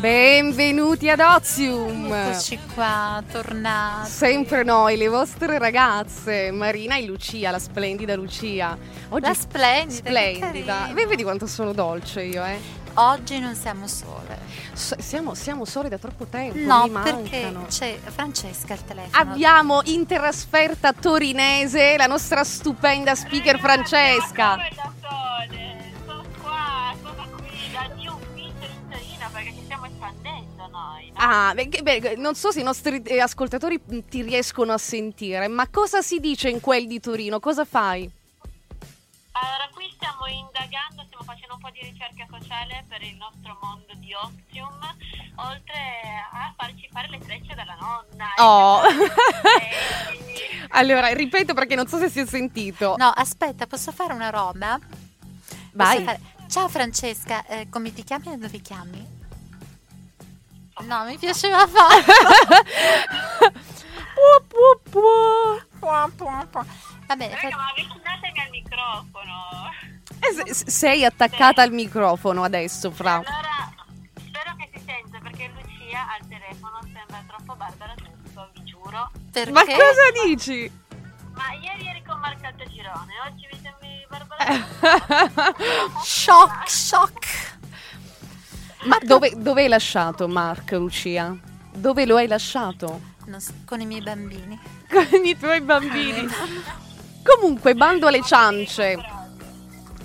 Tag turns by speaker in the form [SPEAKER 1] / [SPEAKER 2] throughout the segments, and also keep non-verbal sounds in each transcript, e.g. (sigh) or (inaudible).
[SPEAKER 1] Benvenuti ad Ozium!
[SPEAKER 2] Eccoci qua, tornati.
[SPEAKER 1] Sempre noi, le vostre ragazze, Marina e Lucia, la splendida Lucia.
[SPEAKER 2] Oggi la splendida,
[SPEAKER 1] splendida. Vedi quanto sono dolce io, eh?
[SPEAKER 2] Oggi non siamo sole.
[SPEAKER 1] So, siamo, siamo, sole da troppo tempo.
[SPEAKER 2] No, perché c'è Francesca al telefono.
[SPEAKER 1] Abbiamo in trasferta torinese la nostra stupenda speaker Francesca. Ah, beh, beh, non so se i nostri eh, ascoltatori mm, ti riescono a sentire, ma cosa si dice in quel di Torino? Cosa fai?
[SPEAKER 3] Allora, qui stiamo indagando, stiamo facendo un po' di ricerca sociale per il nostro mondo di Ozium, oltre a farci fare le trecce dalla nonna.
[SPEAKER 1] Oh! E... (laughs) allora, ripeto perché non so se si è sentito.
[SPEAKER 2] No, aspetta, posso fare una roba?
[SPEAKER 1] Vai.
[SPEAKER 2] Fare... Ciao Francesca, eh, come ti chiami e dove chiami? No, mi piaceva fare. (laughs)
[SPEAKER 3] Vabbè, Raga, ma avvicinatemi al microfono.
[SPEAKER 1] Eh, sei attaccata al microfono adesso, Fra.
[SPEAKER 3] Allora, spero che si senta perché Lucia al telefono sembra troppo Barbara Tucco, vi giuro.
[SPEAKER 1] Perché? Ma cosa dici?
[SPEAKER 3] Ma ieri eri con Marco Girone, oggi mi sembri Barbara (laughs) Tucco.
[SPEAKER 2] shock, shock.
[SPEAKER 1] Ma dove, dove hai lasciato Mark, Lucia? Dove lo hai lasciato?
[SPEAKER 2] So, con i miei bambini.
[SPEAKER 1] Con i tuoi bambini. Comunque, bando alle ciance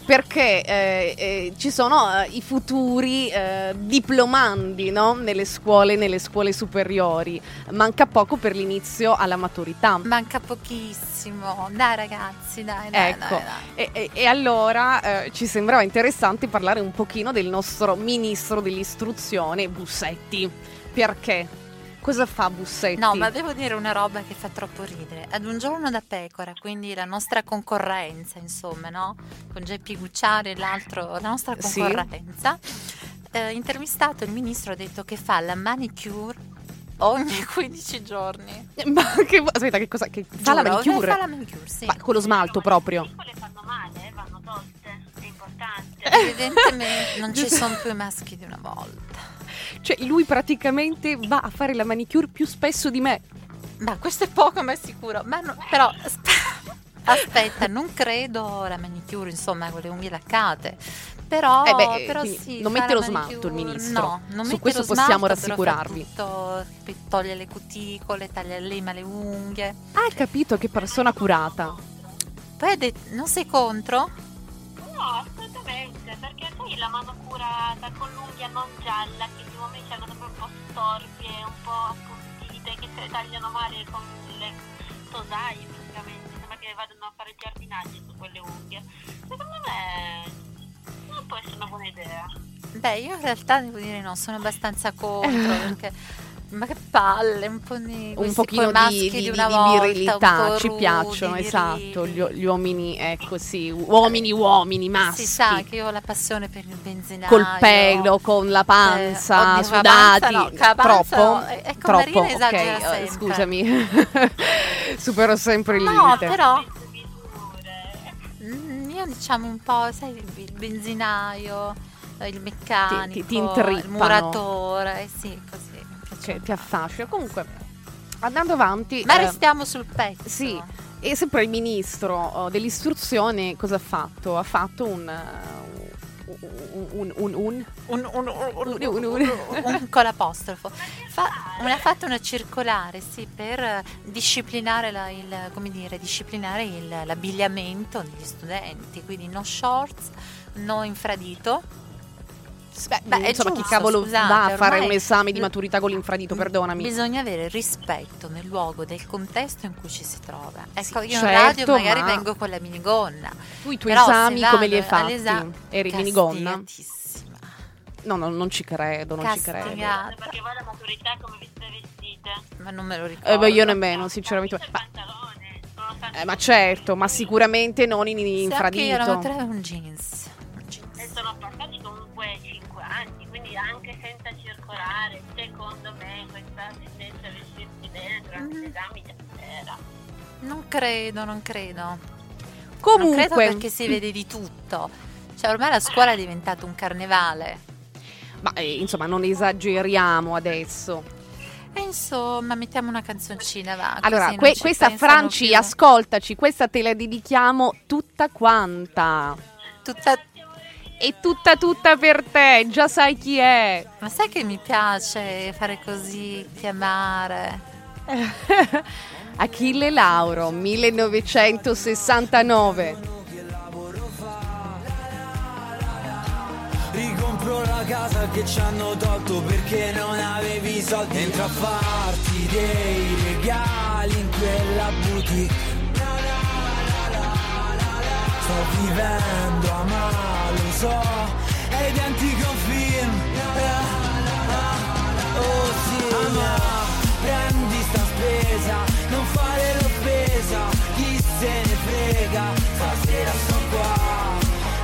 [SPEAKER 1] perché eh, eh, ci sono eh, i futuri eh, diplomandi no? nelle, scuole, nelle scuole superiori. Manca poco per l'inizio alla maturità.
[SPEAKER 2] Manca pochissimo. Dai ragazzi, dai. dai
[SPEAKER 1] ecco,
[SPEAKER 2] dai,
[SPEAKER 1] dai. E, e, e, allora eh, ci sembrava interessante parlare un pochino del nostro ministro dell'istruzione, Bussetti. Perché? Cosa fa Bussetti?
[SPEAKER 2] No, ma devo dire una roba che fa troppo ridere. Ad un giorno da pecora, quindi la nostra concorrenza, insomma, no? Con Geppi Gucciari e l'altro, la nostra concorrenza. Sì. Eh, intervistato il ministro ha detto che fa la manicure ogni (laughs) 15 giorni.
[SPEAKER 1] Ma che, aspetta, che cosa? Che fa la manicure?
[SPEAKER 2] Fa la manicure, sì.
[SPEAKER 1] Ma con lo smalto proprio.
[SPEAKER 3] Le fanno male, vanno tolte, è importante.
[SPEAKER 2] Evidentemente non ci sono più maschi di una volta.
[SPEAKER 1] Cioè, lui praticamente va a fare la manicure più spesso di me.
[SPEAKER 2] Ma questo è poco, ma è sicuro. Ma no, però aspetta, non credo la manicure, insomma, con le unghie laccate. Però,
[SPEAKER 1] eh beh,
[SPEAKER 2] però sì,
[SPEAKER 1] non mette lo smalto il ministro.
[SPEAKER 2] No, non
[SPEAKER 1] Su questo possiamo rassicurarvi.
[SPEAKER 2] Tutto, toglie le cuticole, taglia lima le unghie.
[SPEAKER 1] Ah, hai capito che persona curata.
[SPEAKER 2] Poi detto, non sei contro?
[SPEAKER 3] No, assolutamente, perché sai la mano curata con l'unghia non gialla che storpie, un po' appuntite, che se le tagliano male con le tosaie praticamente, sembra che vadano a fare giardinaggi su quelle unghie. Secondo me non può essere una buona idea.
[SPEAKER 2] Beh, io in realtà devo dire no, sono abbastanza contro (laughs) perché ma che palle, un po' di
[SPEAKER 1] un pochino di, di, di,
[SPEAKER 2] di virilità,
[SPEAKER 1] ci piacciono, esatto, gli, gli, uomini, ecco sì, uomini uomini, maschi.
[SPEAKER 2] Si sa che io ho la passione per il benzinaio.
[SPEAKER 1] Col pelo, con la panza, eh, sudati,
[SPEAKER 2] no, panza,
[SPEAKER 1] troppo,
[SPEAKER 2] no. ecco,
[SPEAKER 1] troppo,
[SPEAKER 2] ok,
[SPEAKER 1] uh, scusami, (laughs) supero sempre il
[SPEAKER 2] no,
[SPEAKER 1] limite.
[SPEAKER 2] No, però mm, io diciamo un po', sai, il benzinaio, il meccanico,
[SPEAKER 1] ti, ti, ti il
[SPEAKER 2] muratore, eh, sì, così
[SPEAKER 1] che ti affascina. Comunque, andando avanti.
[SPEAKER 2] Ma eh, restiamo sul pezzo.
[SPEAKER 1] Sì. E sempre il ministro uh, dell'istruzione cosa ha fatto? Ha fatto un. Uh, un, un, un,
[SPEAKER 2] un, con l'apostrofo (laughs) Fa, ha fatto una circolare sì, per disciplinare, la, il, dire, disciplinare il, l'abbigliamento degli studenti quindi no shorts no infradito
[SPEAKER 1] Beh, Beh, insomma, giusto, chi cavolo scusate, va a fare un esame di maturità con l'infradito, perdonami.
[SPEAKER 2] Bisogna avere rispetto nel luogo, del contesto in cui ci si trova. Ecco,
[SPEAKER 1] sì,
[SPEAKER 2] io
[SPEAKER 1] certo,
[SPEAKER 2] in radio magari
[SPEAKER 1] ma...
[SPEAKER 2] vengo con la minigonna.
[SPEAKER 1] Tu i tuoi esami come li hai fatti? Eri minigonna? No, no, non ci credo, non
[SPEAKER 2] Castigata.
[SPEAKER 1] ci credo.
[SPEAKER 3] Perché voi la maturità come vi siete vestite?
[SPEAKER 2] Ma non me lo ricordo.
[SPEAKER 1] Eh, beh, io nemmeno, sinceramente.
[SPEAKER 3] Ma...
[SPEAKER 1] Eh, ma certo, ma sicuramente non in infradito.
[SPEAKER 2] Sì, erano tre un jeans.
[SPEAKER 3] Quindi anche senza circolare, secondo me questa tendenza a vestirsi bene durante
[SPEAKER 2] Mm.
[SPEAKER 3] gli esami già c'era.
[SPEAKER 2] Non credo, non credo. Non credo
[SPEAKER 1] Comunque,
[SPEAKER 2] perché si vede di tutto. Cioè, ormai la scuola è diventata un carnevale.
[SPEAKER 1] ma eh, insomma, non esageriamo adesso.
[SPEAKER 2] E insomma, mettiamo una canzoncina, va.
[SPEAKER 1] Allora, que- questa Franci,
[SPEAKER 2] più.
[SPEAKER 1] ascoltaci, questa te la dedichiamo tutta quanta.
[SPEAKER 2] Tutta...
[SPEAKER 1] E tutta tutta per te, già sai chi è.
[SPEAKER 2] Ma sai che mi piace fare così, chiamare? (laughs)
[SPEAKER 1] Achille Lauro, 1969.
[SPEAKER 4] Ricompro la casa che ci hanno tolto perché non avevi soldi Entra a farti dei regali in quella boutique Sto vivendo a male, so. E i denti con film la, Oh sì, ama Prendi sta spesa Non fare l'offesa. Chi se ne frega Stasera sto qua.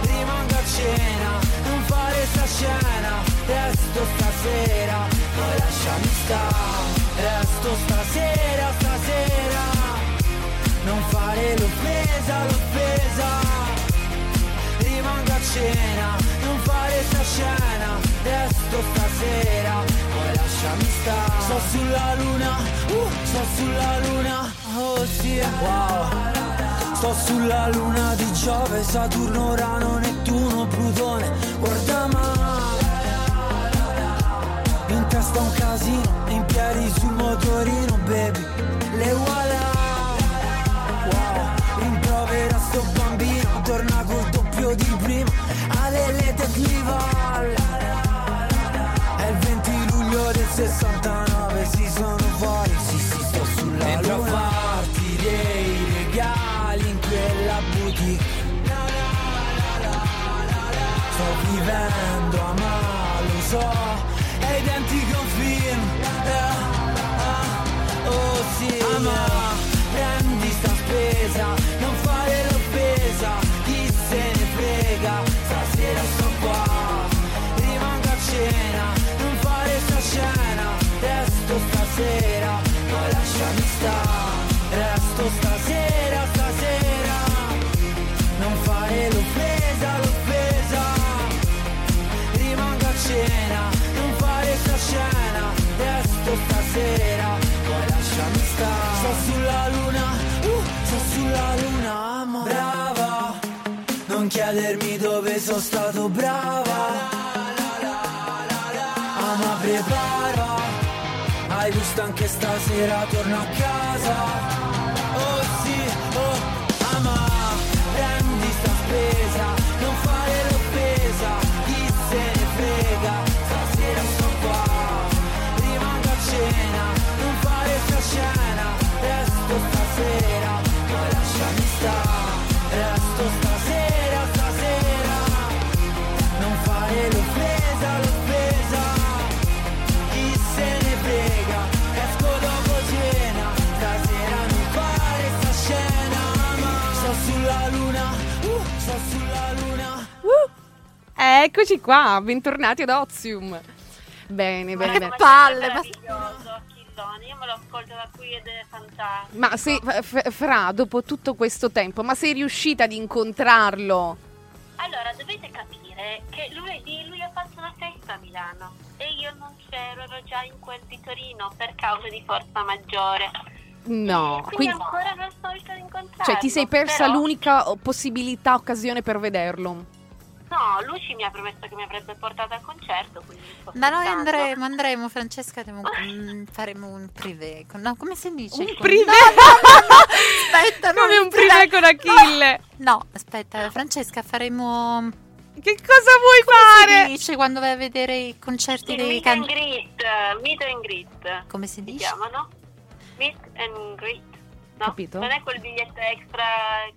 [SPEAKER 4] Rimango a cena, non fare sta scena, resto stasera, poi lasciami stare, resto stasera, stasera, non fare l'offesa, l'offesa, rimango a cena, non fare sta scena, resto stasera, poi lasciami stare, sto sulla luna, uh, sto sulla luna, oh sì, wow. Sto sulla luna di Giove, Saturno, Urano, Nettuno, Plutone. Guarda male In testa un casino, in piedi sul motorino, baby. Le voilà di prima Ale le Clival È il 20 luglio del 69 sono stato brava. Ama prepara. Hai visto anche stasera torno a casa
[SPEAKER 1] eccoci qua, bentornati ad Ozium. Bene, bene,
[SPEAKER 3] Ma
[SPEAKER 1] bene.
[SPEAKER 2] palle, ma-
[SPEAKER 3] io me lo ascolto da qui ed è fantastico.
[SPEAKER 1] Ma se, f- Fra, dopo tutto questo tempo, ma sei riuscita ad incontrarlo?
[SPEAKER 3] Allora, dovete capire che lunedì lui ha fatto una festa a Milano e io non c'ero, ero già in quel di Torino per causa di forza maggiore.
[SPEAKER 1] No,
[SPEAKER 3] Quindi,
[SPEAKER 1] quindi,
[SPEAKER 3] ancora non sono riuscita ad incontrarlo.
[SPEAKER 1] cioè ti sei persa
[SPEAKER 3] però-
[SPEAKER 1] l'unica possibilità, occasione per vederlo.
[SPEAKER 3] No, Luci mi ha promesso che mi avrebbe portato al concerto,
[SPEAKER 2] Ma noi andremo, andremo, Francesca, andiamo- mm, faremo un privé. con- No, come si dice?
[SPEAKER 1] Un privé?
[SPEAKER 2] No, no, no, no, aspetta, (laughs)
[SPEAKER 1] Come un privé con Achille.
[SPEAKER 2] No, aspetta, Francesca, faremo...
[SPEAKER 1] Che cosa vuoi
[SPEAKER 2] Come si
[SPEAKER 1] fare?
[SPEAKER 2] dice quando vai a vedere i concerti
[SPEAKER 3] Il
[SPEAKER 2] dei
[SPEAKER 3] meet and
[SPEAKER 2] cantanti?
[SPEAKER 3] greet, meet and greet.
[SPEAKER 2] Come si
[SPEAKER 3] Si
[SPEAKER 2] dice?
[SPEAKER 3] chiamano? Meet and greet. No?
[SPEAKER 1] Capito?
[SPEAKER 3] Non è quel biglietto extra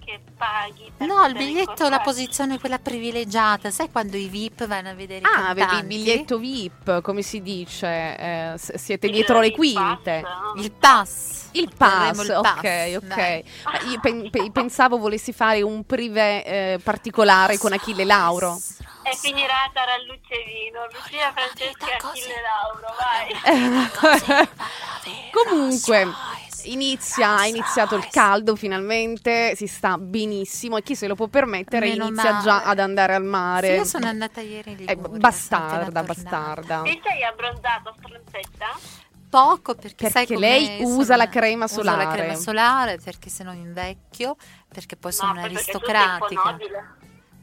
[SPEAKER 3] che paghi. per
[SPEAKER 2] No, il biglietto, la posizione quella privilegiata. Sai quando i VIP vanno a vedere i
[SPEAKER 1] Ah, avevi il biglietto VIP, come si dice? eh, siete
[SPEAKER 3] Il-
[SPEAKER 1] dietro le
[SPEAKER 3] il
[SPEAKER 1] quinte.
[SPEAKER 3] pass, no?
[SPEAKER 2] Il pass.
[SPEAKER 1] Il pass,
[SPEAKER 2] il
[SPEAKER 1] ok,
[SPEAKER 2] pass,
[SPEAKER 1] ok. Ma Io pen- pe- pensavo volessi fare un privé eh, particolare con Achille Lauro.
[SPEAKER 3] E finirà tra Luce e Vino. Lucia Francesca e. Achille Lauro, vai.
[SPEAKER 1] Comunque, inizia, è iniziato il caldo finalmente, si sta benissimo e chi se lo può permettere
[SPEAKER 2] Meno
[SPEAKER 1] inizia
[SPEAKER 2] male.
[SPEAKER 1] già ad andare al mare.
[SPEAKER 2] Sì, io sono andata ieri in
[SPEAKER 1] Eh, bastarda, bastarda.
[SPEAKER 3] Ti sei abbronzato, stronzetta?
[SPEAKER 2] Poco perché,
[SPEAKER 1] Perché lei usa la crema
[SPEAKER 2] uso
[SPEAKER 1] solare.
[SPEAKER 2] la crema solare perché se no invecchio, perché poi sono
[SPEAKER 3] no,
[SPEAKER 2] aristocratica.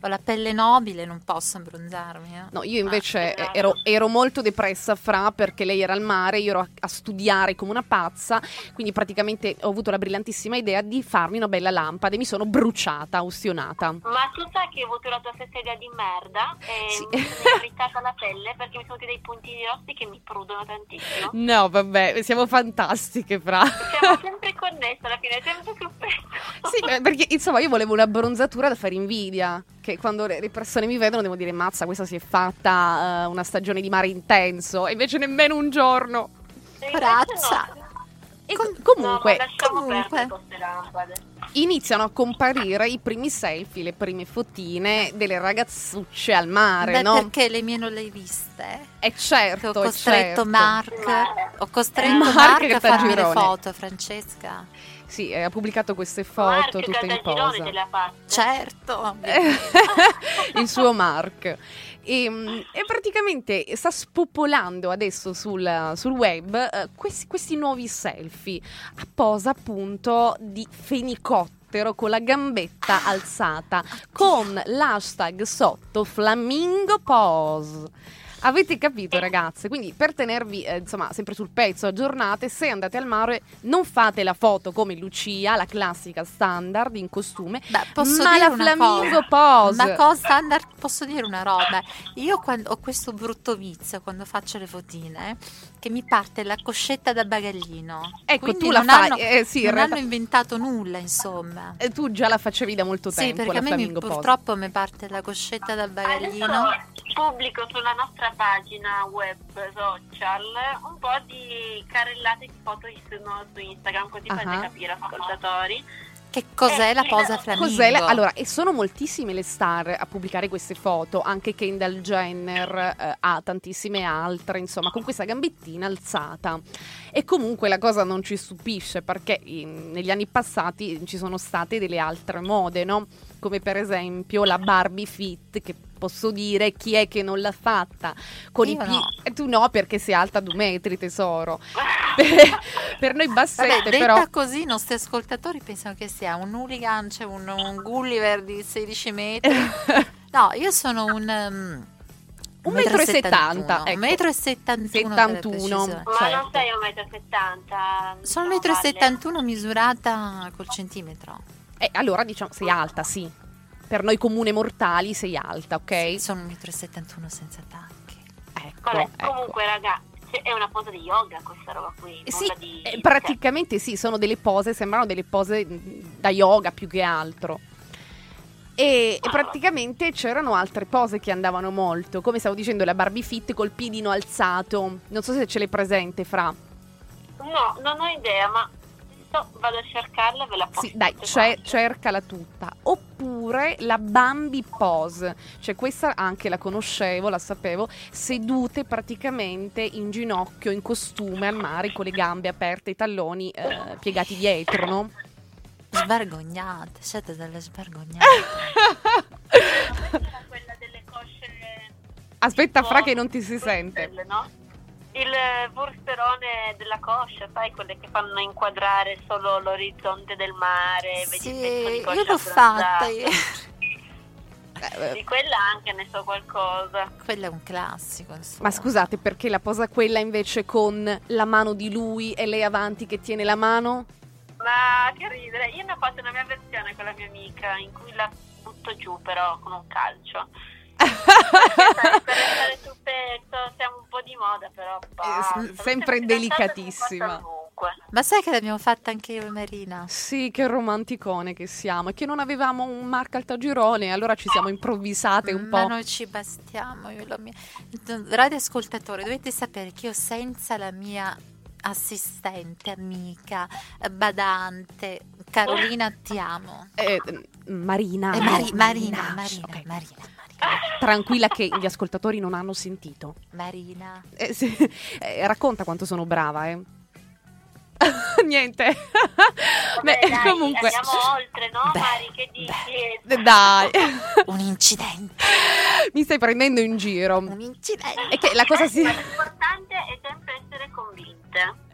[SPEAKER 2] Ho la pelle nobile, non posso abbronzarmi. eh.
[SPEAKER 1] No, io invece
[SPEAKER 3] Ah,
[SPEAKER 1] eh, ero, ero molto depressa fra perché lei era al mare, io ero a, a studiare come una pazza, quindi praticamente ho avuto la brillantissima idea di farmi una bella lampada e mi sono bruciata, ustionata.
[SPEAKER 3] Ma tu sai che ho avuto la tua stessa idea di merda e
[SPEAKER 1] Sì.
[SPEAKER 3] mi sono irritata la pelle perché mi sono venuti dei puntini rossi che mi prudono tantissimo.
[SPEAKER 1] No, vabbè, siamo fantastiche, fra.
[SPEAKER 3] Siamo sempre connesse alla fine, sempre più peggio.
[SPEAKER 1] Sì, beh, perché insomma io volevo una bronzatura da fare invidia, che quando le le persone mi vedono devo dire mazza, questa si è fatta eh, una stagione di mare intenso e invece nemmeno un giorno.
[SPEAKER 3] No.
[SPEAKER 1] E
[SPEAKER 2] Com-
[SPEAKER 1] co-
[SPEAKER 3] No,
[SPEAKER 1] comunque,
[SPEAKER 2] comunque.
[SPEAKER 1] iniziano a comparire i primi selfie, le prime fotine delle ragazzucce al mare,
[SPEAKER 2] Beh,
[SPEAKER 1] no?
[SPEAKER 2] perché le mie non le hai viste?
[SPEAKER 1] È
[SPEAKER 2] Che
[SPEAKER 1] certo,
[SPEAKER 2] ho costretto
[SPEAKER 1] certo.
[SPEAKER 2] Mark, ho costretto
[SPEAKER 1] Mark
[SPEAKER 2] Mark, a farmi le foto, Francesca.
[SPEAKER 1] Sì, eh, ha pubblicato queste
[SPEAKER 3] Mark
[SPEAKER 1] foto tutte in posa.
[SPEAKER 3] fatte.
[SPEAKER 2] Certo. (laughs)
[SPEAKER 1] il suo Mark. E, mm, e praticamente sta spopolando adesso sul, sul web eh, questi, questi nuovi selfie a posa appunto di fenicottero con la gambetta alzata con l'hashtag sotto flamingo pose. Avete capito ragazze? Quindi per tenervi eh, insomma sempre sul pezzo aggiornate, se andate al mare non fate la foto come Lucia, la classica standard in costume,
[SPEAKER 2] Beh, posso
[SPEAKER 1] ma
[SPEAKER 2] dire
[SPEAKER 1] la flamingo
[SPEAKER 2] cosa.
[SPEAKER 1] pose.
[SPEAKER 2] Ma cosa standard posso dire una roba? Io quando, ho questo brutto vizio quando faccio le fotine che mi parte la coscetta da bagaglino.
[SPEAKER 1] Ecco,
[SPEAKER 2] Quindi
[SPEAKER 1] tu la fai,
[SPEAKER 2] Hanno,
[SPEAKER 1] eh, sì,
[SPEAKER 2] non
[SPEAKER 1] realtà-
[SPEAKER 2] hanno inventato nulla, insomma.
[SPEAKER 1] E tu già la facevi da molto
[SPEAKER 2] Sì,
[SPEAKER 1] tempo
[SPEAKER 2] perché
[SPEAKER 1] la
[SPEAKER 2] a me mi- purtroppo mi parte la coscetta dal bagaglino.
[SPEAKER 3] Adesso pubblico sulla nostra pagina web social un po' di carrellate di foto che sono su Instagram così fate
[SPEAKER 1] Ah.
[SPEAKER 3] capire ascoltatori.
[SPEAKER 2] Che cos'è
[SPEAKER 3] Eh,
[SPEAKER 2] la posa
[SPEAKER 3] no.
[SPEAKER 2] flamingo?
[SPEAKER 1] Cos'è la- Allora, e sono moltissime le star a pubblicare queste foto, anche Kendall Jenner eh, ha tantissime altre, insomma, con questa gambettina alzata. E comunque la cosa non ci stupisce perché in- negli anni passati ci sono state delle altre mode, no? Come per esempio la Barbie Fit, che posso dire chi è che non l'ha fatta con i
[SPEAKER 2] Io
[SPEAKER 1] piedi.
[SPEAKER 2] no.
[SPEAKER 1] E tu no, perché sei alta due metri, tesoro. per, (laughs) (laughs) per noi bassette,
[SPEAKER 2] Vabbè, detta
[SPEAKER 1] però.
[SPEAKER 2] così i nostri ascoltatori pensano che sia un hooligan, cioè un, un Gulliver di 16 metri. (laughs) No, io sono un... Um,
[SPEAKER 1] Un metro e settanta, ecco.
[SPEAKER 2] Un metro e settantuno. per
[SPEAKER 1] 71.
[SPEAKER 2] precisione.
[SPEAKER 3] Ma
[SPEAKER 1] Certo.
[SPEAKER 3] non sei 1,70 m.
[SPEAKER 2] Sono un metro e settantuno misurata col centimetro.
[SPEAKER 1] Eh, allora diciamo sei alta, sì. Per noi comune mortali sei alta, ok?
[SPEAKER 2] Sono un metro e settantuno senza tacchi.
[SPEAKER 1] Ecco,
[SPEAKER 3] Vabbè,
[SPEAKER 1] ecco.
[SPEAKER 3] comunque ragazzi, è una posa di yoga questa roba qui.
[SPEAKER 1] Eh, Sì,
[SPEAKER 3] di...
[SPEAKER 1] eh, praticamente sì, sono delle pose, sembrano delle pose mh, da yoga più che altro. E, e praticamente c'erano altre pose che andavano molto, come stavo dicendo la Barbie Fit col piedino alzato. Non so se ce l'hai presente, Fra.
[SPEAKER 3] No, non ho idea, ma so, vado a cercarla e ve la posto.
[SPEAKER 1] Sì, dai, c'è-
[SPEAKER 3] quante.
[SPEAKER 1] cercala tutta. Oppure la Bambi pose, cioè questa anche la conoscevo, la sapevo, sedute praticamente in ginocchio, in costume al mare, con le gambe aperte, i talloni eh, piegati dietro, no?
[SPEAKER 2] Svergognate, siete delle svergognate.
[SPEAKER 3] Era (laughs) quella delle cosce
[SPEAKER 1] Aspetta,
[SPEAKER 3] tipo
[SPEAKER 1] Fra, che non ti si sente.
[SPEAKER 3] Bruxelles, no? Il wursterone della coscia, sai, quelle che fanno inquadrare solo l'orizzonte del mare, vedi
[SPEAKER 2] sì,
[SPEAKER 3] il pezzo di coscia
[SPEAKER 2] io l'ho fatta ieri. (laughs)
[SPEAKER 3] Di quella anche ne so qualcosa.
[SPEAKER 2] Quello è un classico, insomma.
[SPEAKER 1] Ma scusate, perché la posa quella invece con la mano di lui e lei avanti che tiene la mano?
[SPEAKER 3] Ma che ridere, io ne ho fatto una mia versione con la mia amica in cui la butto giù però con un calcio. (laughs) Per siamo un po' di moda però.
[SPEAKER 1] Eh, sempre
[SPEAKER 3] Questa fidanzata
[SPEAKER 1] delicatissima.
[SPEAKER 2] Ma sai che l'abbiamo fatta anche io e Marina?
[SPEAKER 1] Sì, che romanticone che siamo. E che non avevamo un Marco Altagirone, allora ci siamo improvvisate un
[SPEAKER 2] Ma
[SPEAKER 1] po'.
[SPEAKER 2] noi ci bastiamo. Io mia... Radioascoltatori, dovete sapere che io senza la mia assistente, amica, badante, Carolina, ti amo.
[SPEAKER 1] Eh, Marina.
[SPEAKER 2] Eh, Mari- Marina,
[SPEAKER 1] Marina,
[SPEAKER 2] Marina,
[SPEAKER 1] ok.
[SPEAKER 2] Marina, Marina,
[SPEAKER 1] Tranquilla che gli ascoltatori non hanno sentito.
[SPEAKER 2] Marina.
[SPEAKER 1] Eh, sì, eh, racconta quanto sono brava, eh. (laughs) Niente.
[SPEAKER 3] Vabbè,
[SPEAKER 1] Beh,
[SPEAKER 3] dai,
[SPEAKER 1] comunque.
[SPEAKER 3] andiamo oltre, no,
[SPEAKER 2] Beh,
[SPEAKER 3] Mari? Che dici?
[SPEAKER 1] Dai, (laughs)
[SPEAKER 2] Un incidente,
[SPEAKER 1] mi stai prendendo in giro.
[SPEAKER 2] un incidente.
[SPEAKER 1] E che la cosa si.
[SPEAKER 3] L'importante è sempre essere convinte.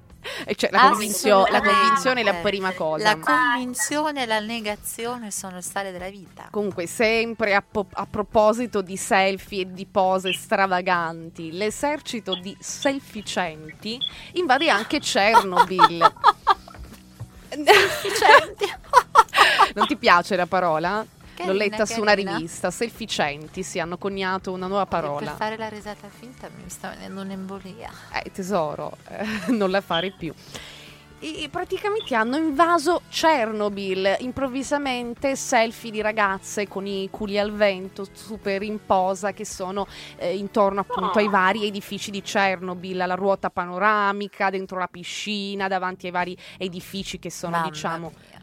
[SPEAKER 1] Cioè, la, convinzio- la convinzione è la prima cosa.
[SPEAKER 2] La convinzione e la negazione sono il sale della vita.
[SPEAKER 1] Comunque, sempre a, po- a proposito di selfie e di pose stravaganti, l'esercito di selficenti invade anche Chernobyl. (laughs) (laughs) non ti piace la parola? L'ho
[SPEAKER 2] Carina,
[SPEAKER 1] letta su una
[SPEAKER 2] carina.
[SPEAKER 1] rivista. Selficenti, sì, hanno coniato una nuova
[SPEAKER 2] Per
[SPEAKER 1] parola.
[SPEAKER 2] fare la risata finta mi sta venendo un'embolia.
[SPEAKER 1] Eh, tesoro, eh, (laughs) non la fare più. E praticamente hanno invaso Chernobyl improvvisamente selfie di ragazze con i culi al vento super in posa che sono eh, intorno appunto ai vari edifici di Chernobyl alla ruota panoramica dentro la piscina davanti ai vari edifici che sono
[SPEAKER 2] Mamma
[SPEAKER 1] diciamo
[SPEAKER 2] mia,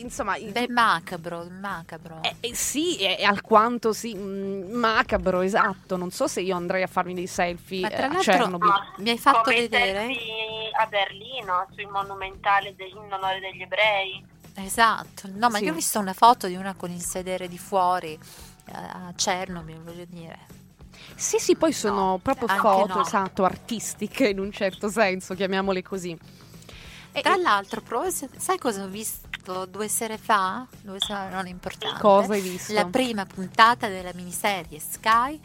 [SPEAKER 1] insomma il-
[SPEAKER 2] Beh, macabro, macabro.
[SPEAKER 1] eh, eh, sì, è alquanto sì, mm, macabro, esatto. Non so se io andrei a farmi dei selfie
[SPEAKER 2] Ma
[SPEAKER 1] eh,
[SPEAKER 2] tra
[SPEAKER 1] a
[SPEAKER 2] l'altro-
[SPEAKER 1] Chernobyl.
[SPEAKER 3] Ma
[SPEAKER 2] Mi hai fatto
[SPEAKER 3] come
[SPEAKER 2] vedere?
[SPEAKER 3] a Berlino sui monumentali de- in onore degli ebrei.
[SPEAKER 2] Esatto, no, ma
[SPEAKER 1] Sì.
[SPEAKER 2] io ho visto una foto di una con il sedere di fuori eh, a Chernobyl, voglio dire.
[SPEAKER 1] Sì, sì, poi sono
[SPEAKER 2] No,
[SPEAKER 1] proprio foto,
[SPEAKER 2] no.
[SPEAKER 1] esatto, artistiche in un certo senso, chiamiamole così. E-
[SPEAKER 2] Tra l'altro, però, se- sai cosa ho visto due sere fa? Due sere non è importante.
[SPEAKER 1] cosa hai visto?
[SPEAKER 2] La prima puntata della miniserie Sky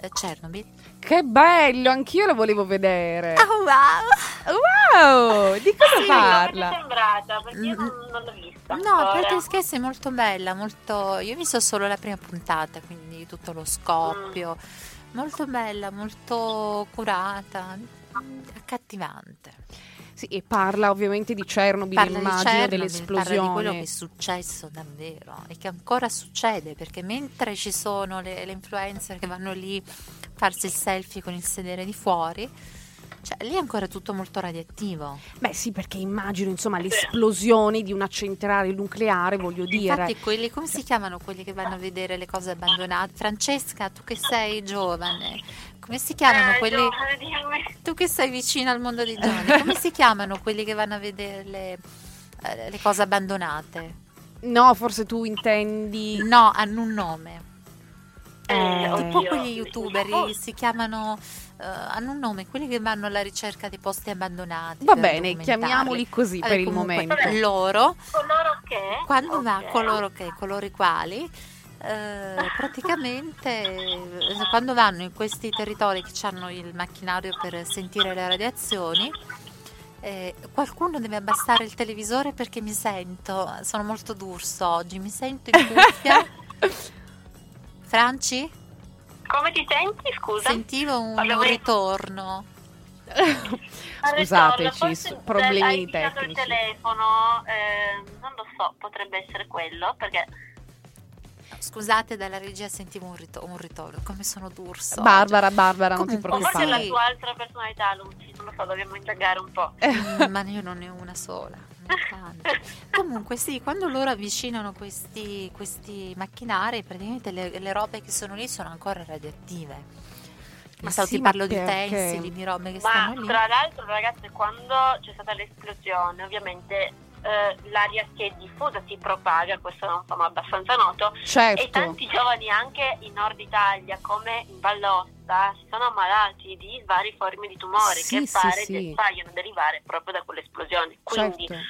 [SPEAKER 2] eh, Chernobyl.
[SPEAKER 1] Che bello, anch'io lo volevo vedere.
[SPEAKER 2] Oh wow!
[SPEAKER 1] Wow, di cosa
[SPEAKER 3] Sì,
[SPEAKER 1] parla?
[SPEAKER 3] Come ti è sembrata? Perché io
[SPEAKER 2] Mm.
[SPEAKER 3] non, non l'ho vista.
[SPEAKER 2] No,
[SPEAKER 3] ancora.
[SPEAKER 2] per te scherzi è molto bella, molto... Io ho visto solo la prima puntata, quindi tutto lo scoppio. Molto bella, molto curata, accattivante.
[SPEAKER 1] Sì, e parla ovviamente di Chernobyl,
[SPEAKER 2] Parla di
[SPEAKER 1] immagino,
[SPEAKER 2] Chernobyl,
[SPEAKER 1] dell'esplosione.
[SPEAKER 2] Parla di quello che è successo davvero e che ancora succede perché mentre ci sono le, le influencer che vanno lì a farsi il selfie con il sedere di fuori, cioè lì è ancora tutto molto radioattivo.
[SPEAKER 1] Beh sì, perché immagino, insomma, l'esplosione di una centrale nucleare, voglio dire.
[SPEAKER 2] Infatti quelli, come si chiamano quelli che vanno a vedere le cose abbandonate? Francesca, tu che sei giovane, come si chiamano
[SPEAKER 3] Eh,
[SPEAKER 2] quelli... Tu che sei vicino al mondo dei giovani, come si chiamano quelli che vanno a vedere le, eh, le cose abbandonate?
[SPEAKER 1] No, forse tu intendi...
[SPEAKER 2] No, hanno un nome.
[SPEAKER 1] Eh,
[SPEAKER 2] Un po'
[SPEAKER 3] oddio.
[SPEAKER 2] quegli youtuber
[SPEAKER 3] Oh,
[SPEAKER 2] si chiamano, eh, hanno un nome, quelli che vanno alla ricerca dei posti abbandonati.
[SPEAKER 1] Va bene, chiamiamoli così
[SPEAKER 2] Vabbè,
[SPEAKER 1] per il momento.
[SPEAKER 2] Loro,
[SPEAKER 3] Coloro che...
[SPEAKER 2] quando va
[SPEAKER 3] ok.
[SPEAKER 2] coloro che, coloro i quali, eh, praticamente eh, quando vanno in questi territori che hanno il macchinario per sentire le radiazioni, eh, qualcuno deve abbassare il televisore perché mi sento, sono molto d'urso oggi, mi sento in cuffia. (laughs) Franci?
[SPEAKER 3] Come ti senti, scusa?
[SPEAKER 2] Sentivo un, un ritorno.
[SPEAKER 1] Scusateci,
[SPEAKER 3] ritorno,
[SPEAKER 1] problemi
[SPEAKER 3] hai
[SPEAKER 1] tecnici.
[SPEAKER 3] il telefono, eh, non lo so, potrebbe essere quello, perché
[SPEAKER 2] Scusate, dalla regia sentivo un, rito- un ritorno. Come sono d'urso.
[SPEAKER 1] Barbara, Barbara, non ti
[SPEAKER 2] Comunque,
[SPEAKER 3] o forse è
[SPEAKER 1] preoccupare.
[SPEAKER 3] la tua altra personalità, Luci, non lo so, dobbiamo indagare un po'.
[SPEAKER 2] oggi. Mm, Ma io non ne ho una sola. (laughs) Comunque, sì, quando loro avvicinano questi, questi macchinari, praticamente le, le robe che sono lì sono ancora radioattive.
[SPEAKER 1] Ma sì,
[SPEAKER 2] ti parlo di
[SPEAKER 1] perché?
[SPEAKER 2] tensili, di robe che
[SPEAKER 3] Ma
[SPEAKER 2] stanno lì.
[SPEAKER 3] tra l'altro, ragazze, quando c'è stata l'esplosione, ovviamente eh, l'aria si è diffusa, si propaga, questo è insomma abbastanza noto, e
[SPEAKER 1] Certo.
[SPEAKER 3] tanti giovani anche in Nord Italia, come in Vallosta, si sono ammalati di varie forme di tumori
[SPEAKER 1] Sì,
[SPEAKER 3] che
[SPEAKER 1] sì,
[SPEAKER 3] pare
[SPEAKER 1] sì.
[SPEAKER 3] paiono derivare proprio da quell'esplosione. Quindi
[SPEAKER 1] Certo.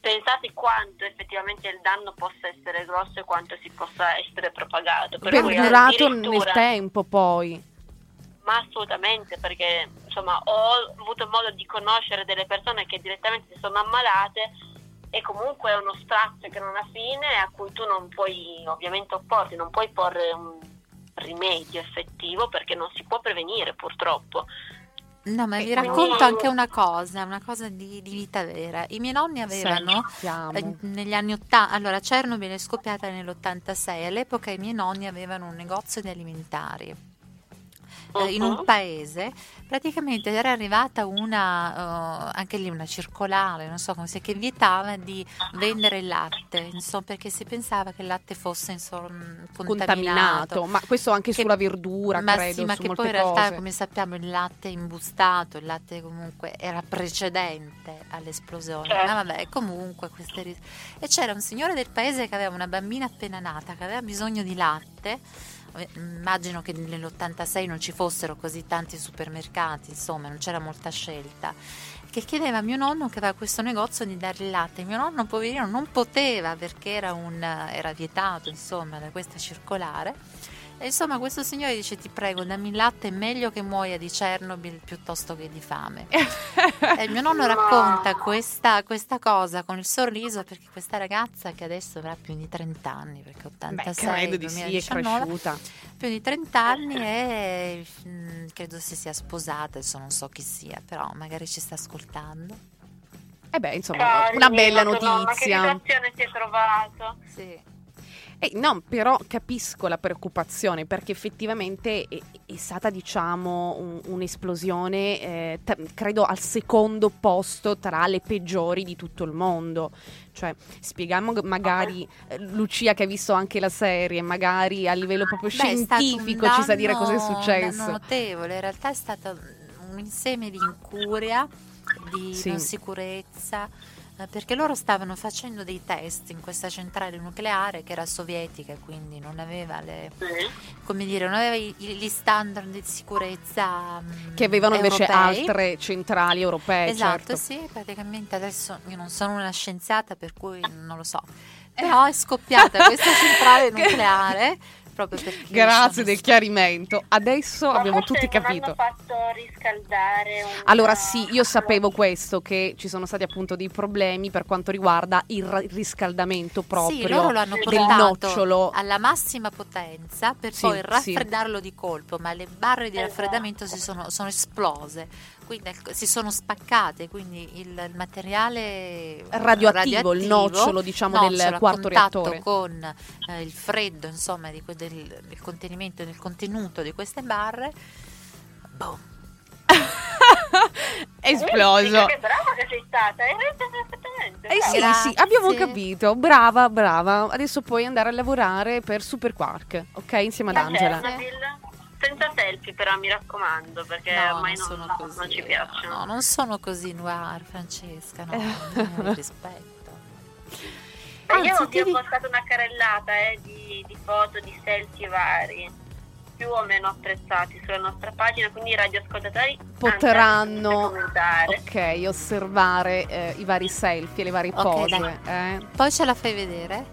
[SPEAKER 3] pensate quanto effettivamente il danno possa essere grosso e quanto si possa essere propagato. Per
[SPEAKER 1] Perdurato nel
[SPEAKER 3] addirittura-
[SPEAKER 1] tempo poi.
[SPEAKER 3] ma assolutamente perché insomma ho avuto modo di conoscere delle persone che direttamente si sono ammalate e comunque è uno strazio che non ha fine a cui tu non puoi ovviamente opporti, non puoi porre un rimedio effettivo perché non si può prevenire purtroppo.
[SPEAKER 2] No, ma
[SPEAKER 1] E
[SPEAKER 2] vi racconto anche una cosa, una cosa di, di vita vera. I miei nonni avevano eh, negli anni 80, allora Chernobyl è scoppiata nell'86, all'epoca i miei nonni avevano un negozio di alimentari. Eh, in un
[SPEAKER 3] Mhm.
[SPEAKER 2] paese praticamente era arrivata una eh, anche lì una circolare non so come si che vietava di vendere il latte insomma perché si pensava che il latte fosse insomma
[SPEAKER 1] contaminato, ma questo anche
[SPEAKER 2] Che-
[SPEAKER 1] sulla verdura,
[SPEAKER 2] ma
[SPEAKER 1] credo,
[SPEAKER 2] sì, ma che poi in realtà,
[SPEAKER 1] cose.
[SPEAKER 2] come sappiamo, il latte imbustato, il latte comunque era precedente all'esplosione.
[SPEAKER 3] Certo.
[SPEAKER 2] Ma vabbè, comunque queste ris- E c'era un signore del paese che aveva una bambina appena nata, che aveva bisogno di latte. Eh, Immagino che nell'86 non ci fossero così tanti supermercati, insomma, non c'era molta scelta. Che chiedeva a mio nonno che aveva questo negozio di dare il latte. Mio nonno, poverino, non poteva perché era, un, era vietato, insomma, da questa circolare. E insomma, questo signore dice: Ti prego, dammi il latte, è meglio che muoia di Chernobyl piuttosto che di fame. E mio nonno (laughs)
[SPEAKER 3] Ma-
[SPEAKER 2] racconta questa, questa cosa con il sorriso perché questa ragazza, che adesso avrà più di 30 anni, perché
[SPEAKER 1] Beh,
[SPEAKER 2] 86,
[SPEAKER 1] credo di sì, è
[SPEAKER 2] 2019,
[SPEAKER 1] cresciuta.
[SPEAKER 2] più di 30 anni e mm, credo si sia sposata, adesso non so chi sia, però magari ci sta ascoltando.
[SPEAKER 1] E beh, insomma,
[SPEAKER 3] Cari
[SPEAKER 1] una bella
[SPEAKER 3] mio, no, Ma che
[SPEAKER 1] notizia.
[SPEAKER 3] situazione si è trovato?
[SPEAKER 2] Sì.
[SPEAKER 1] Eh, no, però capisco la preoccupazione perché effettivamente è, è stata, diciamo, un- un'esplosione, eh, t- credo, al secondo posto tra le peggiori di tutto il mondo. Cioè, spieghiamo magari eh, Lucia che ha visto anche la serie, magari a livello proprio
[SPEAKER 2] Beh, è
[SPEAKER 1] scientifico ci sa dire cosa è successo.
[SPEAKER 2] danno notevole, in realtà è stato un insieme di incuria, di
[SPEAKER 1] Sì.
[SPEAKER 2] non sicurezza, eh, perché loro stavano facendo dei test in questa centrale nucleare che era sovietica e quindi non aveva le, come dire, non aveva gli standard di sicurezza mm,
[SPEAKER 1] Che avevano invece
[SPEAKER 2] europei.
[SPEAKER 1] altre centrali europee,
[SPEAKER 2] Esatto,
[SPEAKER 1] certo.
[SPEAKER 2] sì, praticamente adesso io non sono una scienziata per cui non lo so, però è scoppiata questa centrale (laughs) nucleare proprio perché (laughs)
[SPEAKER 1] Grazie del chiarimento. Adesso
[SPEAKER 3] Ma
[SPEAKER 1] abbiamo
[SPEAKER 3] forse
[SPEAKER 1] tutti
[SPEAKER 3] non
[SPEAKER 1] capito.
[SPEAKER 3] hanno fatto riscaldare un-
[SPEAKER 1] Allora sì, io sapevo questo, che ci sono stati appunto dei problemi per quanto riguarda il riscaldamento proprio
[SPEAKER 2] Sì, loro lo hanno
[SPEAKER 3] del
[SPEAKER 1] nocciolo.
[SPEAKER 2] alla massima potenza per
[SPEAKER 1] Sì,
[SPEAKER 2] poi
[SPEAKER 1] sì.
[SPEAKER 2] raffreddarlo di colpo, ma le barre di
[SPEAKER 3] Esatto.
[SPEAKER 2] raffreddamento si sono, sono esplose, quindi si sono spaccate, quindi il, il materiale
[SPEAKER 1] Radioattivo, il nocciolo, diciamo, del
[SPEAKER 2] nocciolo a
[SPEAKER 1] quarto
[SPEAKER 2] contatto
[SPEAKER 1] reattore.
[SPEAKER 2] con eh, il freddo, insomma, di del, del contenimento, del contenuto di queste barre, boom. (laughs)
[SPEAKER 1] È esploso.
[SPEAKER 3] Che brava che sei stata.
[SPEAKER 1] Eh sì,
[SPEAKER 2] Grazie.
[SPEAKER 1] sì, abbiamo capito. Brava, brava. Adesso puoi andare a lavorare per Super Quark, ok? Insieme ad Angela.
[SPEAKER 3] Chernobyl, Senza selfie però mi raccomando perché
[SPEAKER 2] No,
[SPEAKER 3] ormai
[SPEAKER 2] non
[SPEAKER 3] non,
[SPEAKER 2] sono così,
[SPEAKER 3] non ci piacciono.
[SPEAKER 2] No, non sono così noir, Francesca, no, (laughs) no, rispetto.
[SPEAKER 3] Eh, io
[SPEAKER 1] Anzi,
[SPEAKER 3] vi
[SPEAKER 1] ti
[SPEAKER 3] ho postato una carrellata eh, di, di foto, di selfie vari, più o meno apprezzati sulla nostra pagina, quindi i radioascoltatori
[SPEAKER 1] Potranno ok, osservare eh, i vari selfie, le varie
[SPEAKER 2] Ok,
[SPEAKER 1] pose. eh.
[SPEAKER 2] Poi ce la fai vedere?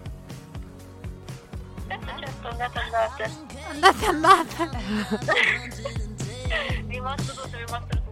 [SPEAKER 3] Certo, certo, andate, andate.
[SPEAKER 2] Andate, andate. (laughs)
[SPEAKER 3] vi mostro tutto, vi mostro tutto.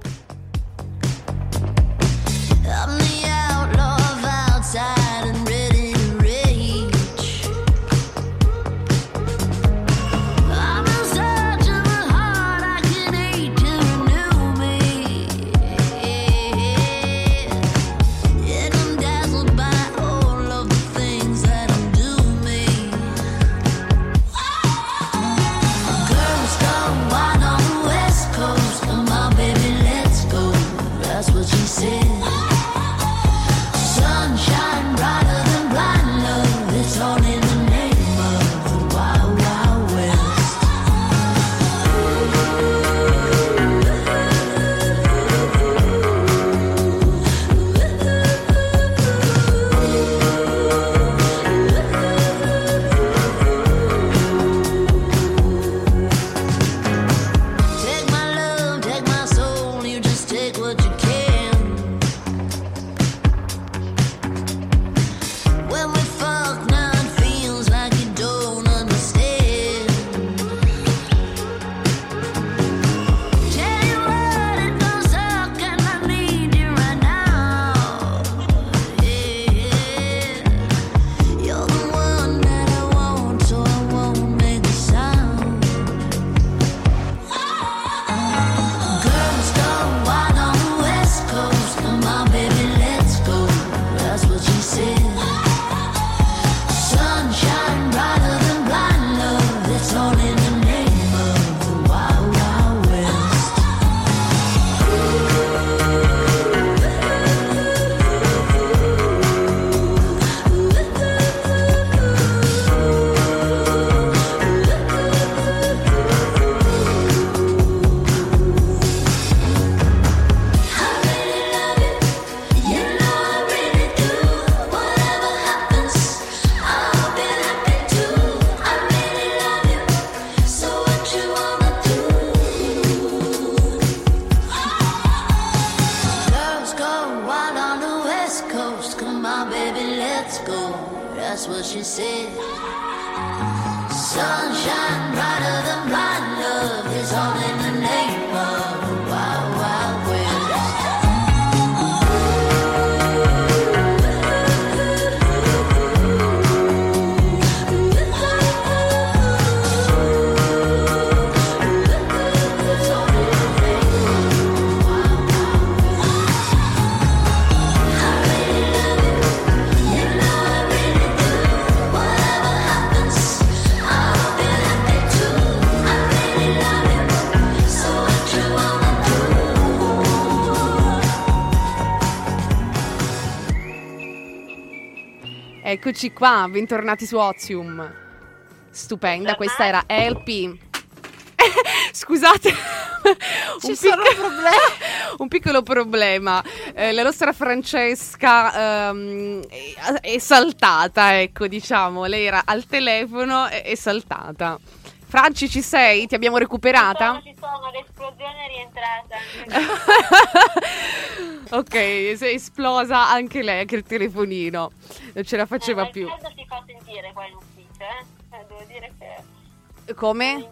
[SPEAKER 1] Eccoci qua, bentornati su Ozium. Stupenda, questa era LP. (laughs) Scusate, (laughs) un,
[SPEAKER 2] sono
[SPEAKER 1] piccolo, (laughs) un piccolo problema. Eh, la nostra Francesca ehm, è, è saltata, ecco, diciamo. Lei era al telefono e è saltata. Franci, ci sei? Ti abbiamo recuperata?
[SPEAKER 3] Ci sono, ci sono, l'esplosione è rientrata. (laughs)
[SPEAKER 1] ok, si è esplosa anche lei, anche il telefonino. Non ce la faceva
[SPEAKER 3] Eh,
[SPEAKER 1] più.
[SPEAKER 3] Il caldo si fa sentire qua in ufficio, eh? Eh, Devo dire che è
[SPEAKER 1] Come?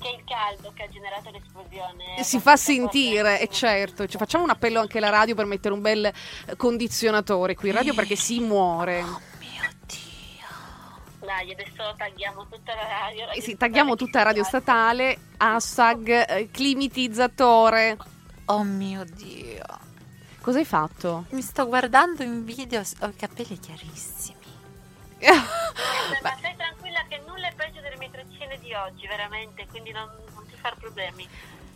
[SPEAKER 3] Che il caldo che ha generato l'esplosione. è
[SPEAKER 1] Si fa sentire,
[SPEAKER 3] forte.
[SPEAKER 1] e certo. Ci facciamo un appello anche alla radio per mettere un bel eh, condizionatore qui in radio perché si muore.
[SPEAKER 3] Dai, adesso tagliamo tutta la radio.
[SPEAKER 1] Eh sì, tagliamo tutta la radio statale, hashtag eh, climatizzatore.
[SPEAKER 2] Oh mio Dio.
[SPEAKER 1] Cosa hai fatto?
[SPEAKER 2] Mi sto guardando in video, ho i capelli chiarissimi.
[SPEAKER 3] Ma stai tranquilla che nulla è peggio delle mie treccine di oggi, veramente, quindi non, non ti far problemi.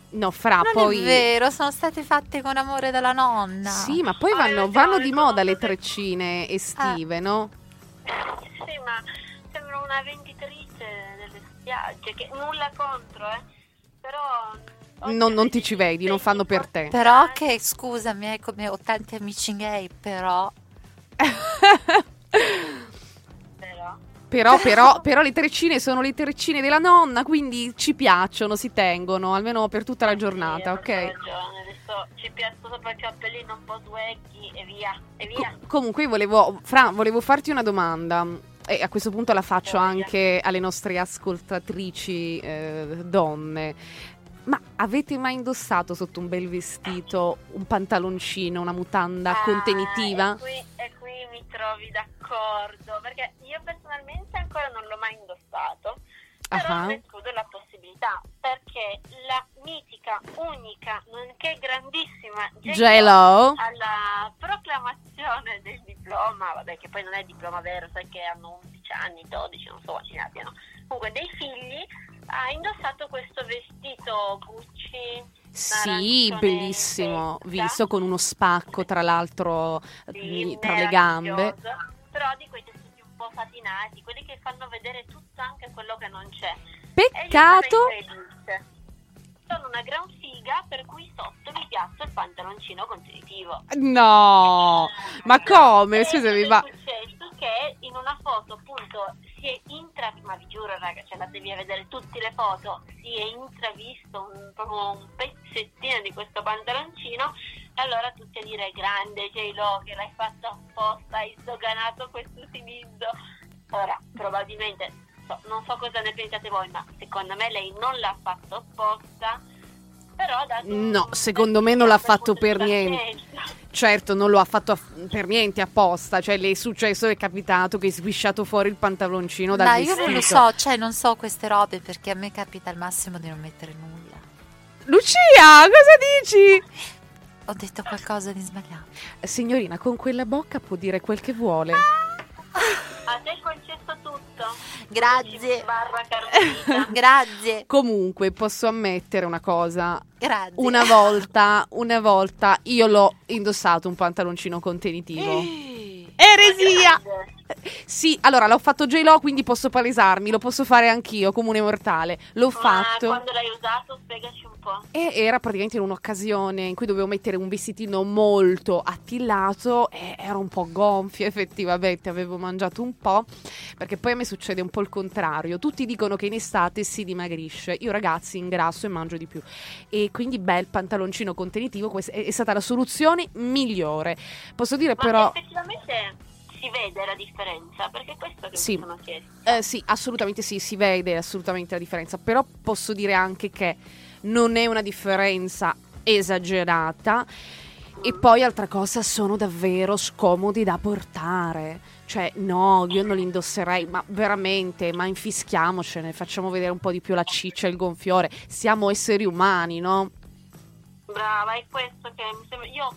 [SPEAKER 1] No, fra
[SPEAKER 2] non
[SPEAKER 1] poi...
[SPEAKER 2] è vero, sono state fatte con amore dalla nonna.
[SPEAKER 1] Sì, ma poi
[SPEAKER 3] Hai
[SPEAKER 1] vanno,
[SPEAKER 3] ragione,
[SPEAKER 1] vanno di moda le treccine estive, no?
[SPEAKER 3] Sì, ma sembra una venditrice delle spiagge, che nulla contro, eh. Però...
[SPEAKER 1] Non, non ti ci vedi, non fanno per te.
[SPEAKER 2] Però che, scusami, eh, come ho tanti amici gay, però...
[SPEAKER 3] Però...
[SPEAKER 1] Però, però, (laughs) però le treccine sono le treccine della nonna, quindi ci piacciono, si tengono, almeno per tutta la giornata,
[SPEAKER 3] Sì, hai
[SPEAKER 1] ok?
[SPEAKER 3] ragione, adesso ci piazzo sopra il cappellino un po' swaggy e via, e
[SPEAKER 1] Co-
[SPEAKER 3] via.
[SPEAKER 1] comunque io volevo, Fra, volevo farti una domanda e a questo punto la faccio anche alle nostre ascoltatrici eh, donne. Ma avete mai indossato sotto un bel vestito un pantaloncino, una mutanda
[SPEAKER 3] Ah,
[SPEAKER 1] contenitiva?
[SPEAKER 3] E qui, e qui mi trovi d'accordo, perché io personalmente ancora non l'ho mai indossato, però non escludo la possibilità, perché la mitica, unica, nonché grandissima
[SPEAKER 1] J-Lo?
[SPEAKER 3] alla proclamazione del diploma, vabbè che poi non è diploma vero, sai che hanno 11 anni, 12, non so quanti ne abbiano, comunque dei figli, ha indossato questo vestito Gucci.
[SPEAKER 1] Sì, bellissimo, visto con uno spacco tra l'altro
[SPEAKER 3] Sì,
[SPEAKER 1] tra le gambe.
[SPEAKER 3] Però di quei tessuti un po' satinati, quelli che fanno vedere tutto anche quello che non c'è.
[SPEAKER 1] Peccato,
[SPEAKER 3] una gran figa, per cui sotto mi piazzo il pantaloncino contenitivo.
[SPEAKER 1] no, ma come?
[SPEAKER 3] E
[SPEAKER 1] Scusami, ma
[SPEAKER 3] è successo che in una foto appunto si è intravisto, ma vi giuro ragazzi, andatevi a vedere tutte le foto, si è intravisto un, proprio un pezzettino di questo pantaloncino e allora tutti a dire grande J-Lo che l'hai fatto apposta, hai sdoganato questo utilizzo. Ora, probabilmente, non so cosa ne pensate voi, ma secondo me lei non l'ha fatto apposta, però
[SPEAKER 1] No, secondo me non l'ha fatto per niente. certo non lo ha fatto aff- per niente apposta, cioè le è successo, è capitato che è svisciato fuori il pantaloncino dal
[SPEAKER 2] Ma io
[SPEAKER 1] vestito.
[SPEAKER 2] non lo so, cioè non so queste robe perché a me capita al massimo di non mettere nulla.
[SPEAKER 1] Lucia, cosa dici?
[SPEAKER 2] Ho detto qualcosa di sbagliato.
[SPEAKER 1] Signorina, con quella bocca può dire quel che vuole.
[SPEAKER 3] A te è concesso tutto.
[SPEAKER 2] Grazie. (laughs) Grazie,
[SPEAKER 1] Comunque posso ammettere una cosa.
[SPEAKER 2] Grazie.
[SPEAKER 1] Una volta, una volta io l'ho indossato un pantaloncino contenitivo. Eresia!
[SPEAKER 3] Grande.
[SPEAKER 1] Sì, allora l'ho fatto J-Lo, quindi posso palesarmi, lo posso fare anch'io, comune mortale. L'ho
[SPEAKER 3] Ma
[SPEAKER 1] fatto.
[SPEAKER 3] quando l'hai usato, spiegaci un po'.
[SPEAKER 1] E era praticamente in un'occasione in cui dovevo mettere un vestitino molto attillato e ero un po' gonfia, (laughs) effettivamente avevo mangiato un po', perché poi a me succede un po' il contrario. Tutti dicono che in estate si dimagrisce, io ragazzi ingrasso e mangio di più. E quindi bel pantaloncino contenitivo, questa è, è stata la soluzione migliore. Posso dire
[SPEAKER 3] Ma
[SPEAKER 1] però...
[SPEAKER 3] effettivamente si vede la differenza, perché questo che
[SPEAKER 1] Sì.
[SPEAKER 3] mi sono chiesta.
[SPEAKER 1] Eh, sì, assolutamente sì, si vede assolutamente la differenza, però posso dire anche che non è una differenza esagerata e poi altra cosa sono davvero scomodi da portare. Cioè, no, io non li indosserei, ma veramente, ma infischiamocene, facciamo vedere un po' di più la ciccia e il gonfiore. Siamo esseri umani, no?
[SPEAKER 3] Brava, è questo che mi sembra. Io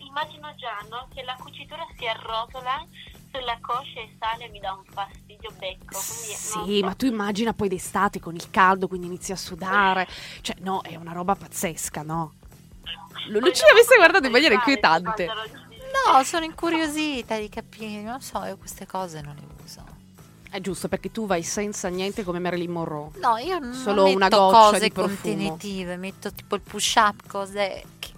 [SPEAKER 3] immagino già no, che la cucitura si arrotola sulla coscia e sale e mi dà un fastidio becco.
[SPEAKER 1] Sì,
[SPEAKER 3] so.
[SPEAKER 1] ma tu immagina poi d'estate con il caldo, quindi inizi a sudare. Cioè, no, è una roba pazzesca, no?
[SPEAKER 3] Poi
[SPEAKER 1] Lucia mi stai guardando in maniera inquietante.
[SPEAKER 2] No, sono incuriosita di capire, non so, io queste cose non le uso.
[SPEAKER 1] È giusto perché tu vai senza niente come Marilyn Monroe.
[SPEAKER 2] No, io non
[SPEAKER 1] Solo
[SPEAKER 2] metto
[SPEAKER 1] una goccia
[SPEAKER 2] cose
[SPEAKER 1] di profumo.
[SPEAKER 2] contenitive, metto tipo il push up, cose che,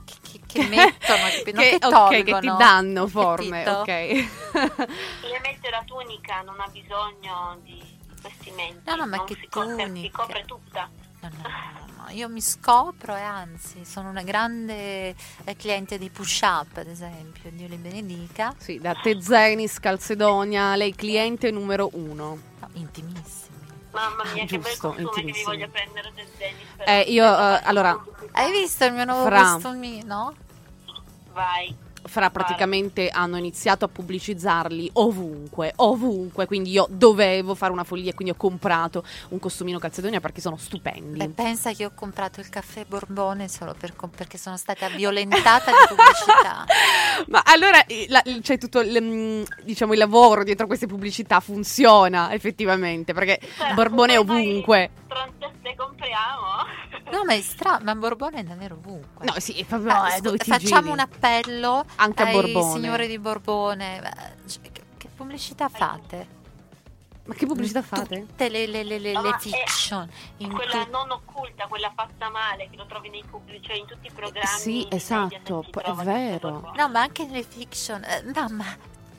[SPEAKER 2] che- che- che mettono, capito? (laughs) Non
[SPEAKER 1] che,
[SPEAKER 2] che,
[SPEAKER 1] ok, che ti danno forme,
[SPEAKER 2] Capito?
[SPEAKER 1] ok.
[SPEAKER 3] Ovviamente (laughs) la tunica non ha bisogno di vestimenti.
[SPEAKER 2] No, no, ma
[SPEAKER 3] non
[SPEAKER 2] che
[SPEAKER 3] si copre, si
[SPEAKER 2] tunica?
[SPEAKER 3] copre tutta.
[SPEAKER 2] No, no, no, no, io mi scopro e anzi sono una grande eh, cliente dei push up, ad esempio, Dio li benedica,
[SPEAKER 1] sì, da Tezenis, Calcedonia, lei cliente numero uno.
[SPEAKER 2] No, intimissimi.
[SPEAKER 3] Mamma mia,
[SPEAKER 1] Ah,
[SPEAKER 3] che bel
[SPEAKER 1] giusto,
[SPEAKER 3] costume che mi voglio prendere del Dennis.
[SPEAKER 1] Eh, io, eh, allora-
[SPEAKER 2] Hai visto il mio nuovo
[SPEAKER 1] Fra.
[SPEAKER 2] costumino?
[SPEAKER 3] Vai.
[SPEAKER 1] Fra praticamente hanno iniziato a pubblicizzarli ovunque, ovunque, quindi io dovevo fare una follia, quindi ho comprato un costumino Calcedonia perché sono stupendi.
[SPEAKER 2] Beh, pensa che ho comprato il caffè Borbone solo per com- perché sono stata violentata di pubblicità. (laughs)
[SPEAKER 1] Ma allora la- c'è tutto il, mm, diciamo, il lavoro dietro queste pubblicità funziona effettivamente perché
[SPEAKER 3] Cioè,
[SPEAKER 1] Borbone è ovunque.
[SPEAKER 3] Stronzette compriamo?
[SPEAKER 2] No, ma è strano, ma Borbone è davvero ovunque.
[SPEAKER 1] No, sì, è proprio
[SPEAKER 2] Ah, scu- facciamo
[SPEAKER 1] giri.
[SPEAKER 2] un appello
[SPEAKER 1] Anche a
[SPEAKER 2] ai
[SPEAKER 1] Borbone.
[SPEAKER 2] signori di Borbone. Cioè, che, che pubblicità fate?
[SPEAKER 1] Ma che pubblicità fate?
[SPEAKER 2] Tutte le, le- le- le-
[SPEAKER 3] No,
[SPEAKER 2] le
[SPEAKER 3] ma è-
[SPEAKER 2] fiction. in
[SPEAKER 3] quella
[SPEAKER 2] tu-
[SPEAKER 3] non occulta, quella fatta male che lo trovi nei pubblici, cioè in tutti i programmi.
[SPEAKER 1] Sì,
[SPEAKER 3] media,
[SPEAKER 1] esatto, è vero.
[SPEAKER 2] No, ma anche nelle fiction. Eh, mamma,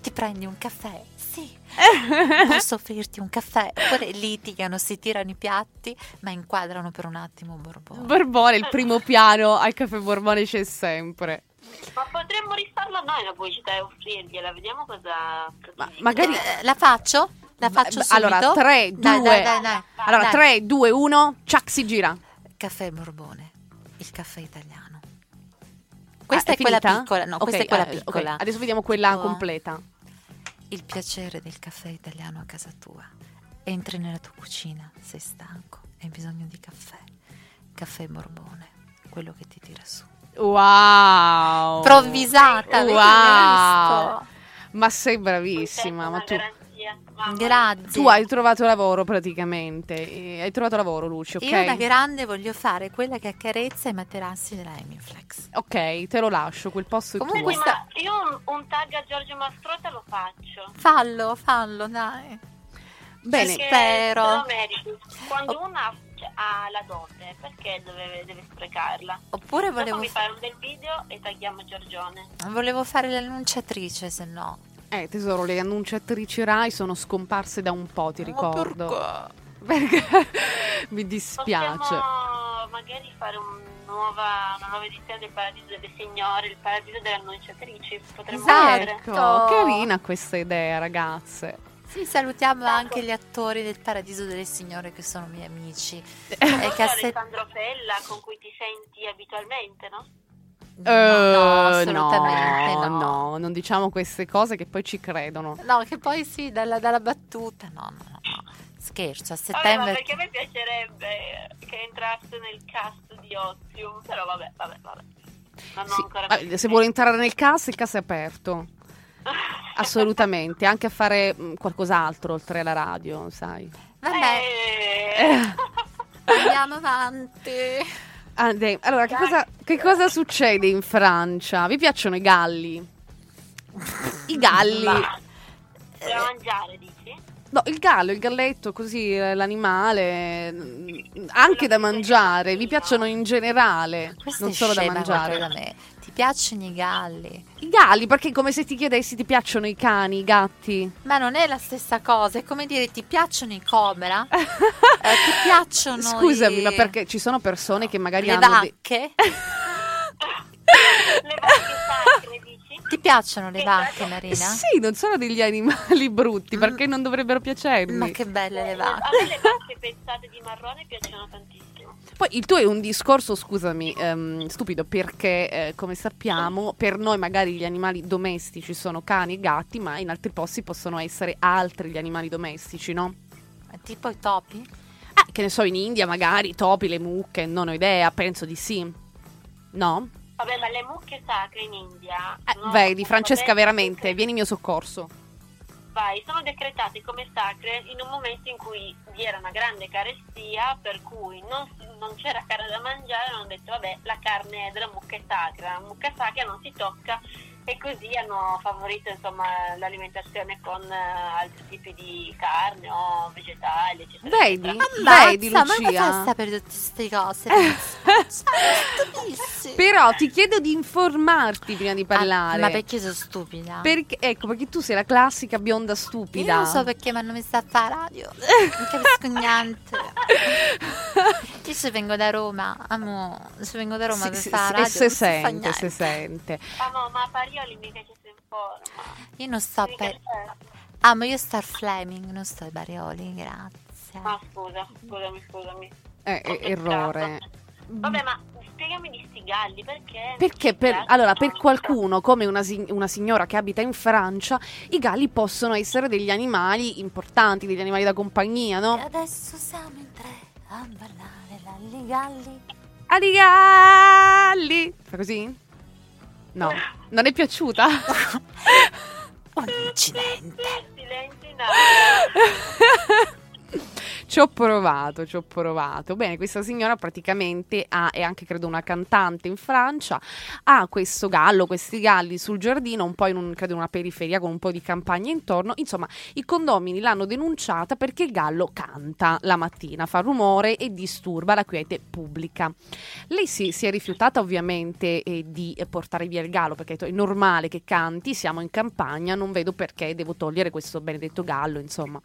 [SPEAKER 2] ti prendi un caffè? Sì. (laughs) Posso offrirti un caffè? Oppure litigano, si tirano i piatti, ma inquadrano per un attimo Borbone.
[SPEAKER 1] Borbone, il primo piano al caffè Borbone c'è sempre.
[SPEAKER 3] Ma potremmo rifarla noi la pubblicità e offrirgliela, vediamo cosa.
[SPEAKER 1] Ma magari-
[SPEAKER 2] Eh, la faccio? La faccio
[SPEAKER 1] Beh,
[SPEAKER 2] subito?
[SPEAKER 1] Allora, 3, 2,
[SPEAKER 2] Dai, dai, dai, dai.
[SPEAKER 1] allora,
[SPEAKER 2] Dai.
[SPEAKER 1] 3, 2, 1, ciak si gira.
[SPEAKER 2] Caffè Borbone, il caffè italiano. Questa
[SPEAKER 1] Ah,
[SPEAKER 2] è, quella
[SPEAKER 1] finita?
[SPEAKER 2] piccola, no,
[SPEAKER 1] Ok,
[SPEAKER 2] questa è quella
[SPEAKER 1] eh,
[SPEAKER 2] piccola.
[SPEAKER 1] Adesso vediamo quella
[SPEAKER 2] Tipo,
[SPEAKER 1] completa.
[SPEAKER 2] Il piacere del caffè italiano a casa tua. Entri nella tua cucina, sei stanco, hai bisogno di caffè. Caffè Borbone, quello che ti tira su.
[SPEAKER 1] Wow.
[SPEAKER 2] Provvisata, vedi,
[SPEAKER 1] Wow. Ma sei bravissima,
[SPEAKER 3] è
[SPEAKER 1] ma tu.
[SPEAKER 2] Grazie.
[SPEAKER 1] tu hai trovato lavoro praticamente. Eh, Hai trovato lavoro, Luci, ok?
[SPEAKER 2] Io da grande voglio fare quella che accarezza i materassi della Emiflex.
[SPEAKER 1] Ok, te lo lascio, quel posto è
[SPEAKER 2] Comunque
[SPEAKER 1] tuo.
[SPEAKER 3] Sì,
[SPEAKER 2] sta-
[SPEAKER 3] io un, un tag a Giorgio Mastrota lo faccio.
[SPEAKER 2] Fallo, fallo, dai.
[SPEAKER 1] Bene,
[SPEAKER 3] Perché
[SPEAKER 2] spero.
[SPEAKER 3] te. Quando
[SPEAKER 2] Oh.
[SPEAKER 3] una cioè, ha la dote, perché deve, deve sprecarla?
[SPEAKER 2] Oppure
[SPEAKER 3] Dopo
[SPEAKER 2] volevo,
[SPEAKER 3] mi
[SPEAKER 2] fa-
[SPEAKER 3] fai un bel video e tagliamo Giorgione.
[SPEAKER 2] volevo fare l'annunciatrice, se no.
[SPEAKER 1] eh tesoro, le annunciatrici Rai sono scomparse da un po', ti ricordo.
[SPEAKER 2] Ma
[SPEAKER 1] Perché (laughs) (laughs) mi dispiace.
[SPEAKER 3] Possiamo magari fare un nuova, una nuova edizione del Paradiso delle Signore, il Paradiso delle Annunciatrici. Potremmo
[SPEAKER 2] Esatto.
[SPEAKER 3] vedere.
[SPEAKER 1] Ecco, carina questa idea, ragazze.
[SPEAKER 2] Sì, salutiamo
[SPEAKER 3] Ecco.
[SPEAKER 2] anche gli attori del Paradiso delle Signore che sono miei amici.
[SPEAKER 3] E
[SPEAKER 2] E che asse-
[SPEAKER 3] Alessandro Fella con cui ti senti abitualmente, no?
[SPEAKER 2] No, no,
[SPEAKER 1] Eh,
[SPEAKER 2] assolutamente no.
[SPEAKER 1] no, non diciamo queste cose che poi ci credono.
[SPEAKER 2] No, che poi sì, dalla, dalla battuta. No, no, no, no. Scherzo, a
[SPEAKER 3] Vabbè, ma
[SPEAKER 2] settembre.
[SPEAKER 3] perché a me piacerebbe che entrasse nel cast di Ozium, però vabbè, vabbè, vabbè. Non ho
[SPEAKER 1] Sì,
[SPEAKER 3] ancora
[SPEAKER 1] eh,
[SPEAKER 3] capito.
[SPEAKER 1] se vuole entrare nel cast, il cast è aperto. (laughs) Assolutamente, anche a fare mh, qualcos'altro oltre alla radio, sai.
[SPEAKER 2] Vabbè,
[SPEAKER 3] Eh.
[SPEAKER 2] andiamo avanti.
[SPEAKER 1] Ah, dai, Allora, che cosa, che cosa succede in Francia? Vi piacciono i galli? I galli.
[SPEAKER 3] Ma- Da mangiare, dici?
[SPEAKER 1] No, il gallo, il galletto, così eh, l'animale, mm, anche da mangiare, vi piacciono in generale,
[SPEAKER 2] Questa
[SPEAKER 1] non solo da mangiare.
[SPEAKER 2] da me. Piacciono i galli?
[SPEAKER 1] I galli, perché è come se ti chiedessi ti piacciono i cani, i gatti?
[SPEAKER 2] Ma non è la stessa cosa, è come dire ti piacciono i cobra? (laughs) Eh, ti piacciono
[SPEAKER 1] Scusami,
[SPEAKER 2] i-
[SPEAKER 1] ma perché ci sono persone che magari
[SPEAKER 2] le
[SPEAKER 1] hanno dei-
[SPEAKER 2] vacche? (laughs)
[SPEAKER 3] Le vacche sacre, dici?
[SPEAKER 2] Ti piacciono le vacche, Marina?
[SPEAKER 1] Sì, non sono degli animali brutti,
[SPEAKER 2] Mm.
[SPEAKER 1] perché non dovrebbero piacermi.
[SPEAKER 2] Ma che belle le
[SPEAKER 3] A
[SPEAKER 2] vacche.
[SPEAKER 3] me le vacche pensate di marrone piacciono tantissimo.
[SPEAKER 1] Poi il tuo è un discorso, scusami, ehm, stupido, perché eh, come sappiamo, per noi magari gli animali domestici sono cani e gatti, ma in altri posti possono essere altri gli animali domestici, no?
[SPEAKER 2] Tipo i topi?
[SPEAKER 1] Ah, che ne so, in India magari i topi, le mucche, non ho idea, penso di sì. No?
[SPEAKER 3] Vabbè, ma le mucche sacre in India...
[SPEAKER 1] Eh,
[SPEAKER 3] no,
[SPEAKER 1] vedi, Francesca, veramente, vieni in mio soccorso.
[SPEAKER 3] Vai, sono decretate come sacre in un momento in cui vi era una grande carestia, per cui non, non c'era carne da mangiare, hanno detto vabbè la carne della mucca è sacra, la mucca sacra non si tocca e così hanno favorito insomma l'alimentazione con eh, altri tipi di carne o vegetali, eccetera.
[SPEAKER 1] Vedi?
[SPEAKER 3] eccetera.
[SPEAKER 1] Vedi,
[SPEAKER 2] ma
[SPEAKER 1] Lucia?
[SPEAKER 2] come fai a sapere tutte queste cose? Stupissime.
[SPEAKER 1] Però ti chiedo di informarti prima di
[SPEAKER 2] Ah,
[SPEAKER 1] parlare.
[SPEAKER 2] ma perché sono stupida?
[SPEAKER 1] Perché, ecco, perché tu sei la classica bionda stupida.
[SPEAKER 2] Io non so perché mi hanno messa a fare radio. Non capisco niente. (laughs) Io se vengo da Roma, amo, se vengo da Roma
[SPEAKER 1] Sì,
[SPEAKER 2] per
[SPEAKER 1] sì,
[SPEAKER 2] fare radio,
[SPEAKER 1] e se
[SPEAKER 2] si
[SPEAKER 1] sente, se sente.
[SPEAKER 3] Ah, no, ma Parioli mica ci si informa.
[SPEAKER 2] Io non sto per...
[SPEAKER 3] c'è.
[SPEAKER 2] Ah, ma io sto al Fleming, non sto ai Barioli, grazie.
[SPEAKER 3] Ah, scusa, scusami, scusami.
[SPEAKER 1] Eh,
[SPEAKER 3] Ho
[SPEAKER 1] eh, errore.
[SPEAKER 3] Vabbè, ma spiegami di sti galli, perché?
[SPEAKER 1] Perché per, allora, per qualcuno, come una, si- una signora che abita in Francia, i galli possono essere degli animali importanti, degli animali da compagnia,
[SPEAKER 2] E
[SPEAKER 1] no?
[SPEAKER 2] adesso siamo in a ballare lalli galli.
[SPEAKER 1] Ali galli! Fa così? No, non è piaciuta? (laughs)
[SPEAKER 2] Un incidente.
[SPEAKER 3] Silenzio in aria. (laughs)
[SPEAKER 1] Ci ho provato, ci ho provato. Bene, questa signora praticamente ha, è anche credo una cantante in Francia, ha questo gallo, questi galli sul giardino, un po' in un, credo una periferia con un po' di campagna intorno. Insomma, i condomini l'hanno denunciata perché il gallo canta la mattina, fa rumore e disturba la quiete pubblica. Lei si, si è rifiutata ovviamente eh, di portare via il gallo perché è normale che canti, siamo in campagna, non vedo perché devo togliere questo benedetto gallo, insomma.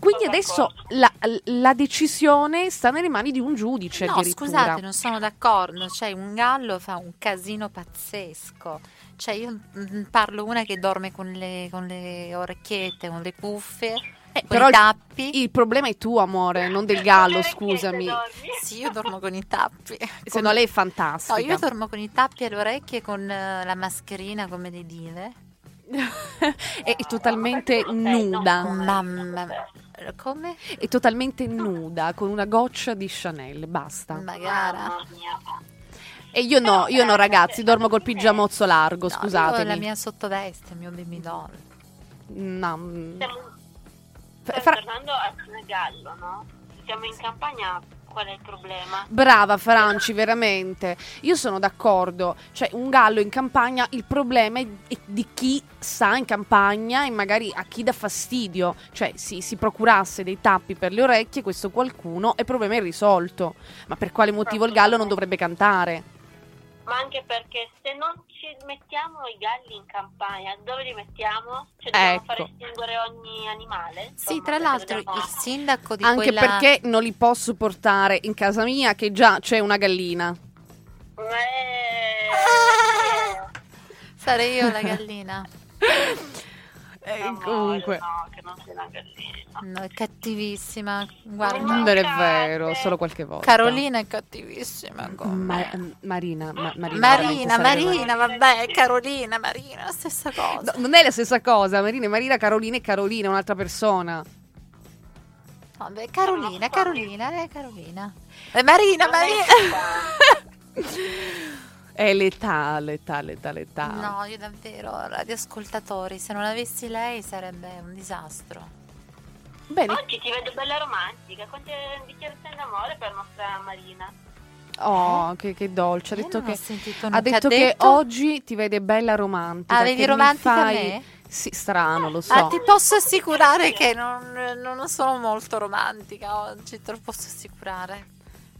[SPEAKER 1] Quindi adesso la, la decisione sta nelle mani di un giudice
[SPEAKER 2] No, scusate, non sono d'accordo. Cioè, un gallo fa un casino pazzesco. Cioè, io mm, parlo una che dorme con le, con le orecchiette, con le cuffie, con
[SPEAKER 1] però
[SPEAKER 2] i tappi.
[SPEAKER 1] Il problema è tuo, amore, non del (laughs) gallo, scusami. (laughs)
[SPEAKER 2] Sì, io dormo con i tappi.
[SPEAKER 1] Se no lei è
[SPEAKER 2] No,
[SPEAKER 1] fantastica.
[SPEAKER 2] io dormo con i tappi alle orecchie e con eh, la mascherina come le dive. (laughs)
[SPEAKER 1] è, totalmente nuda.
[SPEAKER 3] no.
[SPEAKER 2] Mamma Come?
[SPEAKER 1] È totalmente nuda, con una goccia di Chanel, basta.
[SPEAKER 2] Magari.
[SPEAKER 1] E io no, io no ragazzi, dormo col pigiamozzo largo,
[SPEAKER 2] No, io ho
[SPEAKER 1] scusatemi.
[SPEAKER 2] la mia sottoveste, il mio baby doll.
[SPEAKER 1] No, mm.
[SPEAKER 3] Stiamo
[SPEAKER 1] fra-
[SPEAKER 3] tornando a Senegallo, no? Siamo in campagna, qual è il problema?
[SPEAKER 1] Brava Franci, veramente. Io sono d'accordo. Cioè, un gallo in campagna, il problema è di chi sta in campagna e magari a chi dà fastidio. Cioè, si, si procurasse dei tappi per le orecchie, questo qualcuno, e il problema è risolto. Ma per quale motivo il gallo non dovrebbe cantare?
[SPEAKER 3] Ma anche perché se non ci mettiamo i galli in campagna, dove li mettiamo? Cioè dobbiamo
[SPEAKER 1] Ecco.
[SPEAKER 3] fare estinguere ogni animale?
[SPEAKER 2] Sì,
[SPEAKER 3] Insomma,
[SPEAKER 2] tra
[SPEAKER 3] perché
[SPEAKER 2] l'altro
[SPEAKER 3] dobbiamo-
[SPEAKER 2] il sindaco di
[SPEAKER 1] Anche
[SPEAKER 2] quella...
[SPEAKER 1] perché non li posso portare in casa mia, che già c'è una gallina.
[SPEAKER 3] Eh, (laughs)
[SPEAKER 2] Sarei io la gallina.
[SPEAKER 1] Eh, comunque,
[SPEAKER 3] No, che non sei una gallina.
[SPEAKER 2] No, è cattivissima. Guarda,
[SPEAKER 1] non è vero, solo qualche volta.
[SPEAKER 2] Carolina è cattivissima.
[SPEAKER 1] Ma- Marina, ma- Marina,
[SPEAKER 2] Marina, Marina, vabbè, Carolina, Marina, la stessa cosa.
[SPEAKER 1] No, non è la stessa cosa, Marina è Marina, Carolina è Carolina, un'altra persona.
[SPEAKER 2] Vabbè, Carolina, Carolina, eh, Carolina. Eh, Marina, Marina. (laughs)
[SPEAKER 1] È l'età, l'età, l'età, l'età.
[SPEAKER 2] No, io davvero, radioascoltatori, se non avessi lei sarebbe un disastro.
[SPEAKER 1] Bene,
[SPEAKER 3] Oggi ti vedo bella romantica. Quante dichiarazioni d'amore per nostra Marina?
[SPEAKER 1] oh, che, che dolce. Ha
[SPEAKER 2] Io
[SPEAKER 1] detto, che, ha detto che oggi ti vede bella romantica.
[SPEAKER 2] Ah, vedi romantica
[SPEAKER 1] fai-
[SPEAKER 2] me?
[SPEAKER 1] Sì, strano, lo so.
[SPEAKER 2] Ah, ti posso assicurare che non, non sono molto romantica oggi, te lo posso assicurare.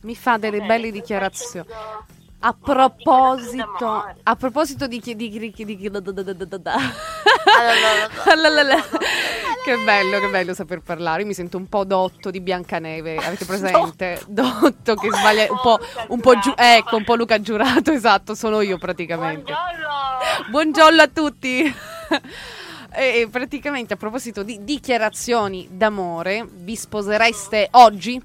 [SPEAKER 1] Mi fa delle
[SPEAKER 3] Vabbè,
[SPEAKER 1] belle dichiarazioni.
[SPEAKER 3] facendo
[SPEAKER 1] A proposito, a proposito di chi- di di- di-
[SPEAKER 2] Allora,
[SPEAKER 1] Che bello, che bello saper parlare. Io mi sento un po' dotto di Biancaneve. Avete presente? Dotto che sbaglia un po', un po' giu- ecco, un po' Luca Giurato, esatto, sono io praticamente.
[SPEAKER 3] Buongiorno!
[SPEAKER 1] Buongiorno a tutti. E praticamente a proposito di dichiarazioni d'amore, vi sposereste oggi?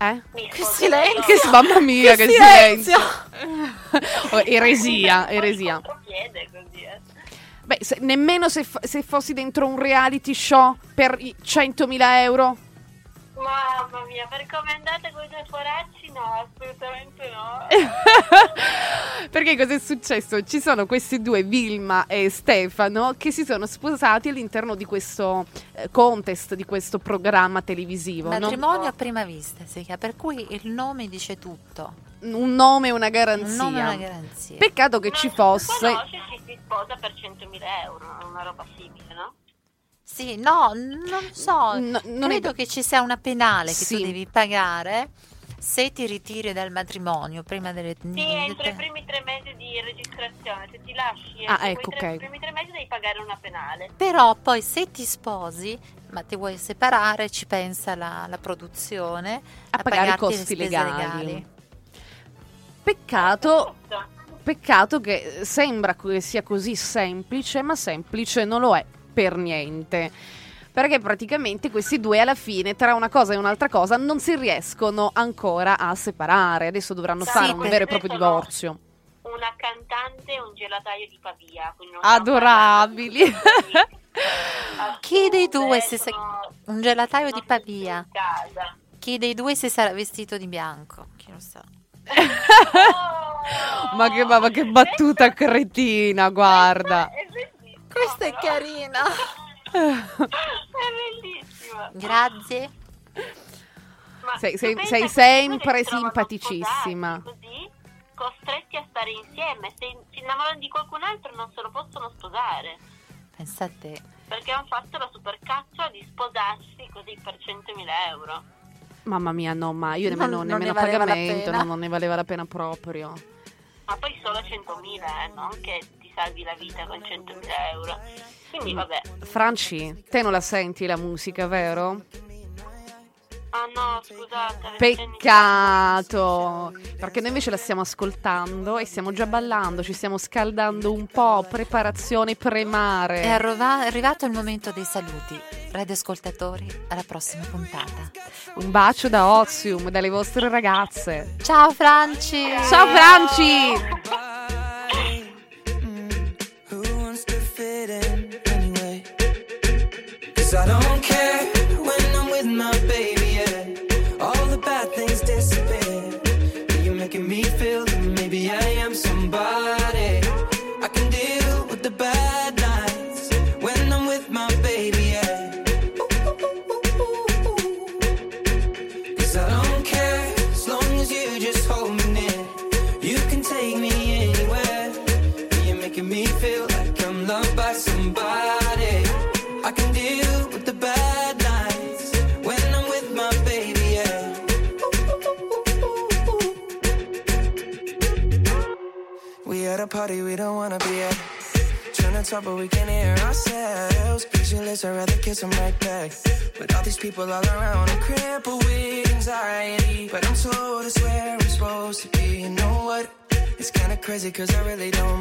[SPEAKER 1] Eh?
[SPEAKER 2] Che silenzio!
[SPEAKER 1] Che mamma mia, che,
[SPEAKER 2] Che
[SPEAKER 1] silenzio!
[SPEAKER 2] silenzio!
[SPEAKER 1] Oh, eresia, eresia.
[SPEAKER 3] così, eh.
[SPEAKER 1] Beh, se- nemmeno se, se fossi dentro un reality show per i 100.000 euro.
[SPEAKER 3] Mamma mia, per come andate con i due foracci, no, assolutamente no. (laughs)
[SPEAKER 1] Perché cosa è successo? Ci sono questi due, Vilma e Stefano, che si sono sposati all'interno di questo eh, contest, di questo programma televisivo. no?
[SPEAKER 2] Matrimonio a prima vista, si chiama, per cui il nome dice tutto.
[SPEAKER 1] Un nome e una
[SPEAKER 2] Un
[SPEAKER 1] garanzia.
[SPEAKER 2] nome è una garanzia.
[SPEAKER 1] Peccato che
[SPEAKER 3] Ma
[SPEAKER 1] ci fosse.
[SPEAKER 3] conosce, ci si sposa per 100.000 euro, una roba simile, no?
[SPEAKER 2] Sì, no, non so.
[SPEAKER 1] No, non è-
[SPEAKER 2] Credo che ci sia una penale che
[SPEAKER 1] Sì.
[SPEAKER 2] tu devi pagare se ti ritiri dal matrimonio prima delle...
[SPEAKER 3] Sì, entro i primi tre mesi di registrazione, se ti lasci
[SPEAKER 1] Ah, ecco,
[SPEAKER 3] tre-
[SPEAKER 1] ok.
[SPEAKER 3] i primi tre mesi devi pagare una penale.
[SPEAKER 2] Però poi se ti sposi, ma ti vuoi separare, ci pensa la, la produzione
[SPEAKER 1] A pagare i costi
[SPEAKER 2] spese
[SPEAKER 1] legali. Peccato,
[SPEAKER 3] Giusto.
[SPEAKER 1] peccato che sembra che sia così semplice, ma semplice non lo è per niente. Perché praticamente questi due alla fine, tra una cosa e un'altra cosa, non si riescono ancora a separare. Adesso dovranno
[SPEAKER 3] Sì,
[SPEAKER 1] fare un vero e proprio divorzio.
[SPEAKER 3] Una cantante e un gelataio di Pavia.
[SPEAKER 1] Adorabili. (laughs)
[SPEAKER 2] Chi dei due sa-
[SPEAKER 3] sono-
[SPEAKER 2] Un gelataio di Pavia. Chi dei due si sarà vestito di bianco? Chi lo sa?
[SPEAKER 3] Oh! (laughs)
[SPEAKER 1] ma, che, ma che battuta cretina, guarda.
[SPEAKER 2] Questa è carina.
[SPEAKER 3] È bellissima.
[SPEAKER 2] Grazie.
[SPEAKER 3] Ma
[SPEAKER 1] Sei- sei- sei sempre simpaticissima.
[SPEAKER 3] sposati Così, costretti a stare insieme. Se si innamorano di qualcun altro non se lo possono sposare.
[SPEAKER 2] Pensa a te.
[SPEAKER 3] Perché hanno fatto la supercazzola di sposarsi così per 100.000 euro.
[SPEAKER 1] Mamma mia, no, ma io nemmeno,
[SPEAKER 2] Non- non
[SPEAKER 1] nemmeno
[SPEAKER 2] ne valeva la
[SPEAKER 1] pagamento,
[SPEAKER 2] pena.
[SPEAKER 1] no, non ne valeva la pena proprio.
[SPEAKER 3] Ma poi solo 100.000, eh, non che salvi la vita con 100.000 euro. Quindi vabbè.
[SPEAKER 1] Franci, te non la senti la musica, vero?
[SPEAKER 3] Ah no, scusate.
[SPEAKER 1] Peccato, perché noi invece la stiamo ascoltando e stiamo già ballando, ci stiamo scaldando un po', preparazione
[SPEAKER 2] È
[SPEAKER 1] premare.
[SPEAKER 2] arriva- arrivato il momento dei saluti. Radioascoltatori, alla prossima puntata.
[SPEAKER 1] Un bacio da Ozium, dalle vostre ragazze.
[SPEAKER 2] Ciao Franci!
[SPEAKER 1] Ciao Franci! (laughs)
[SPEAKER 4] don't care cause I really don't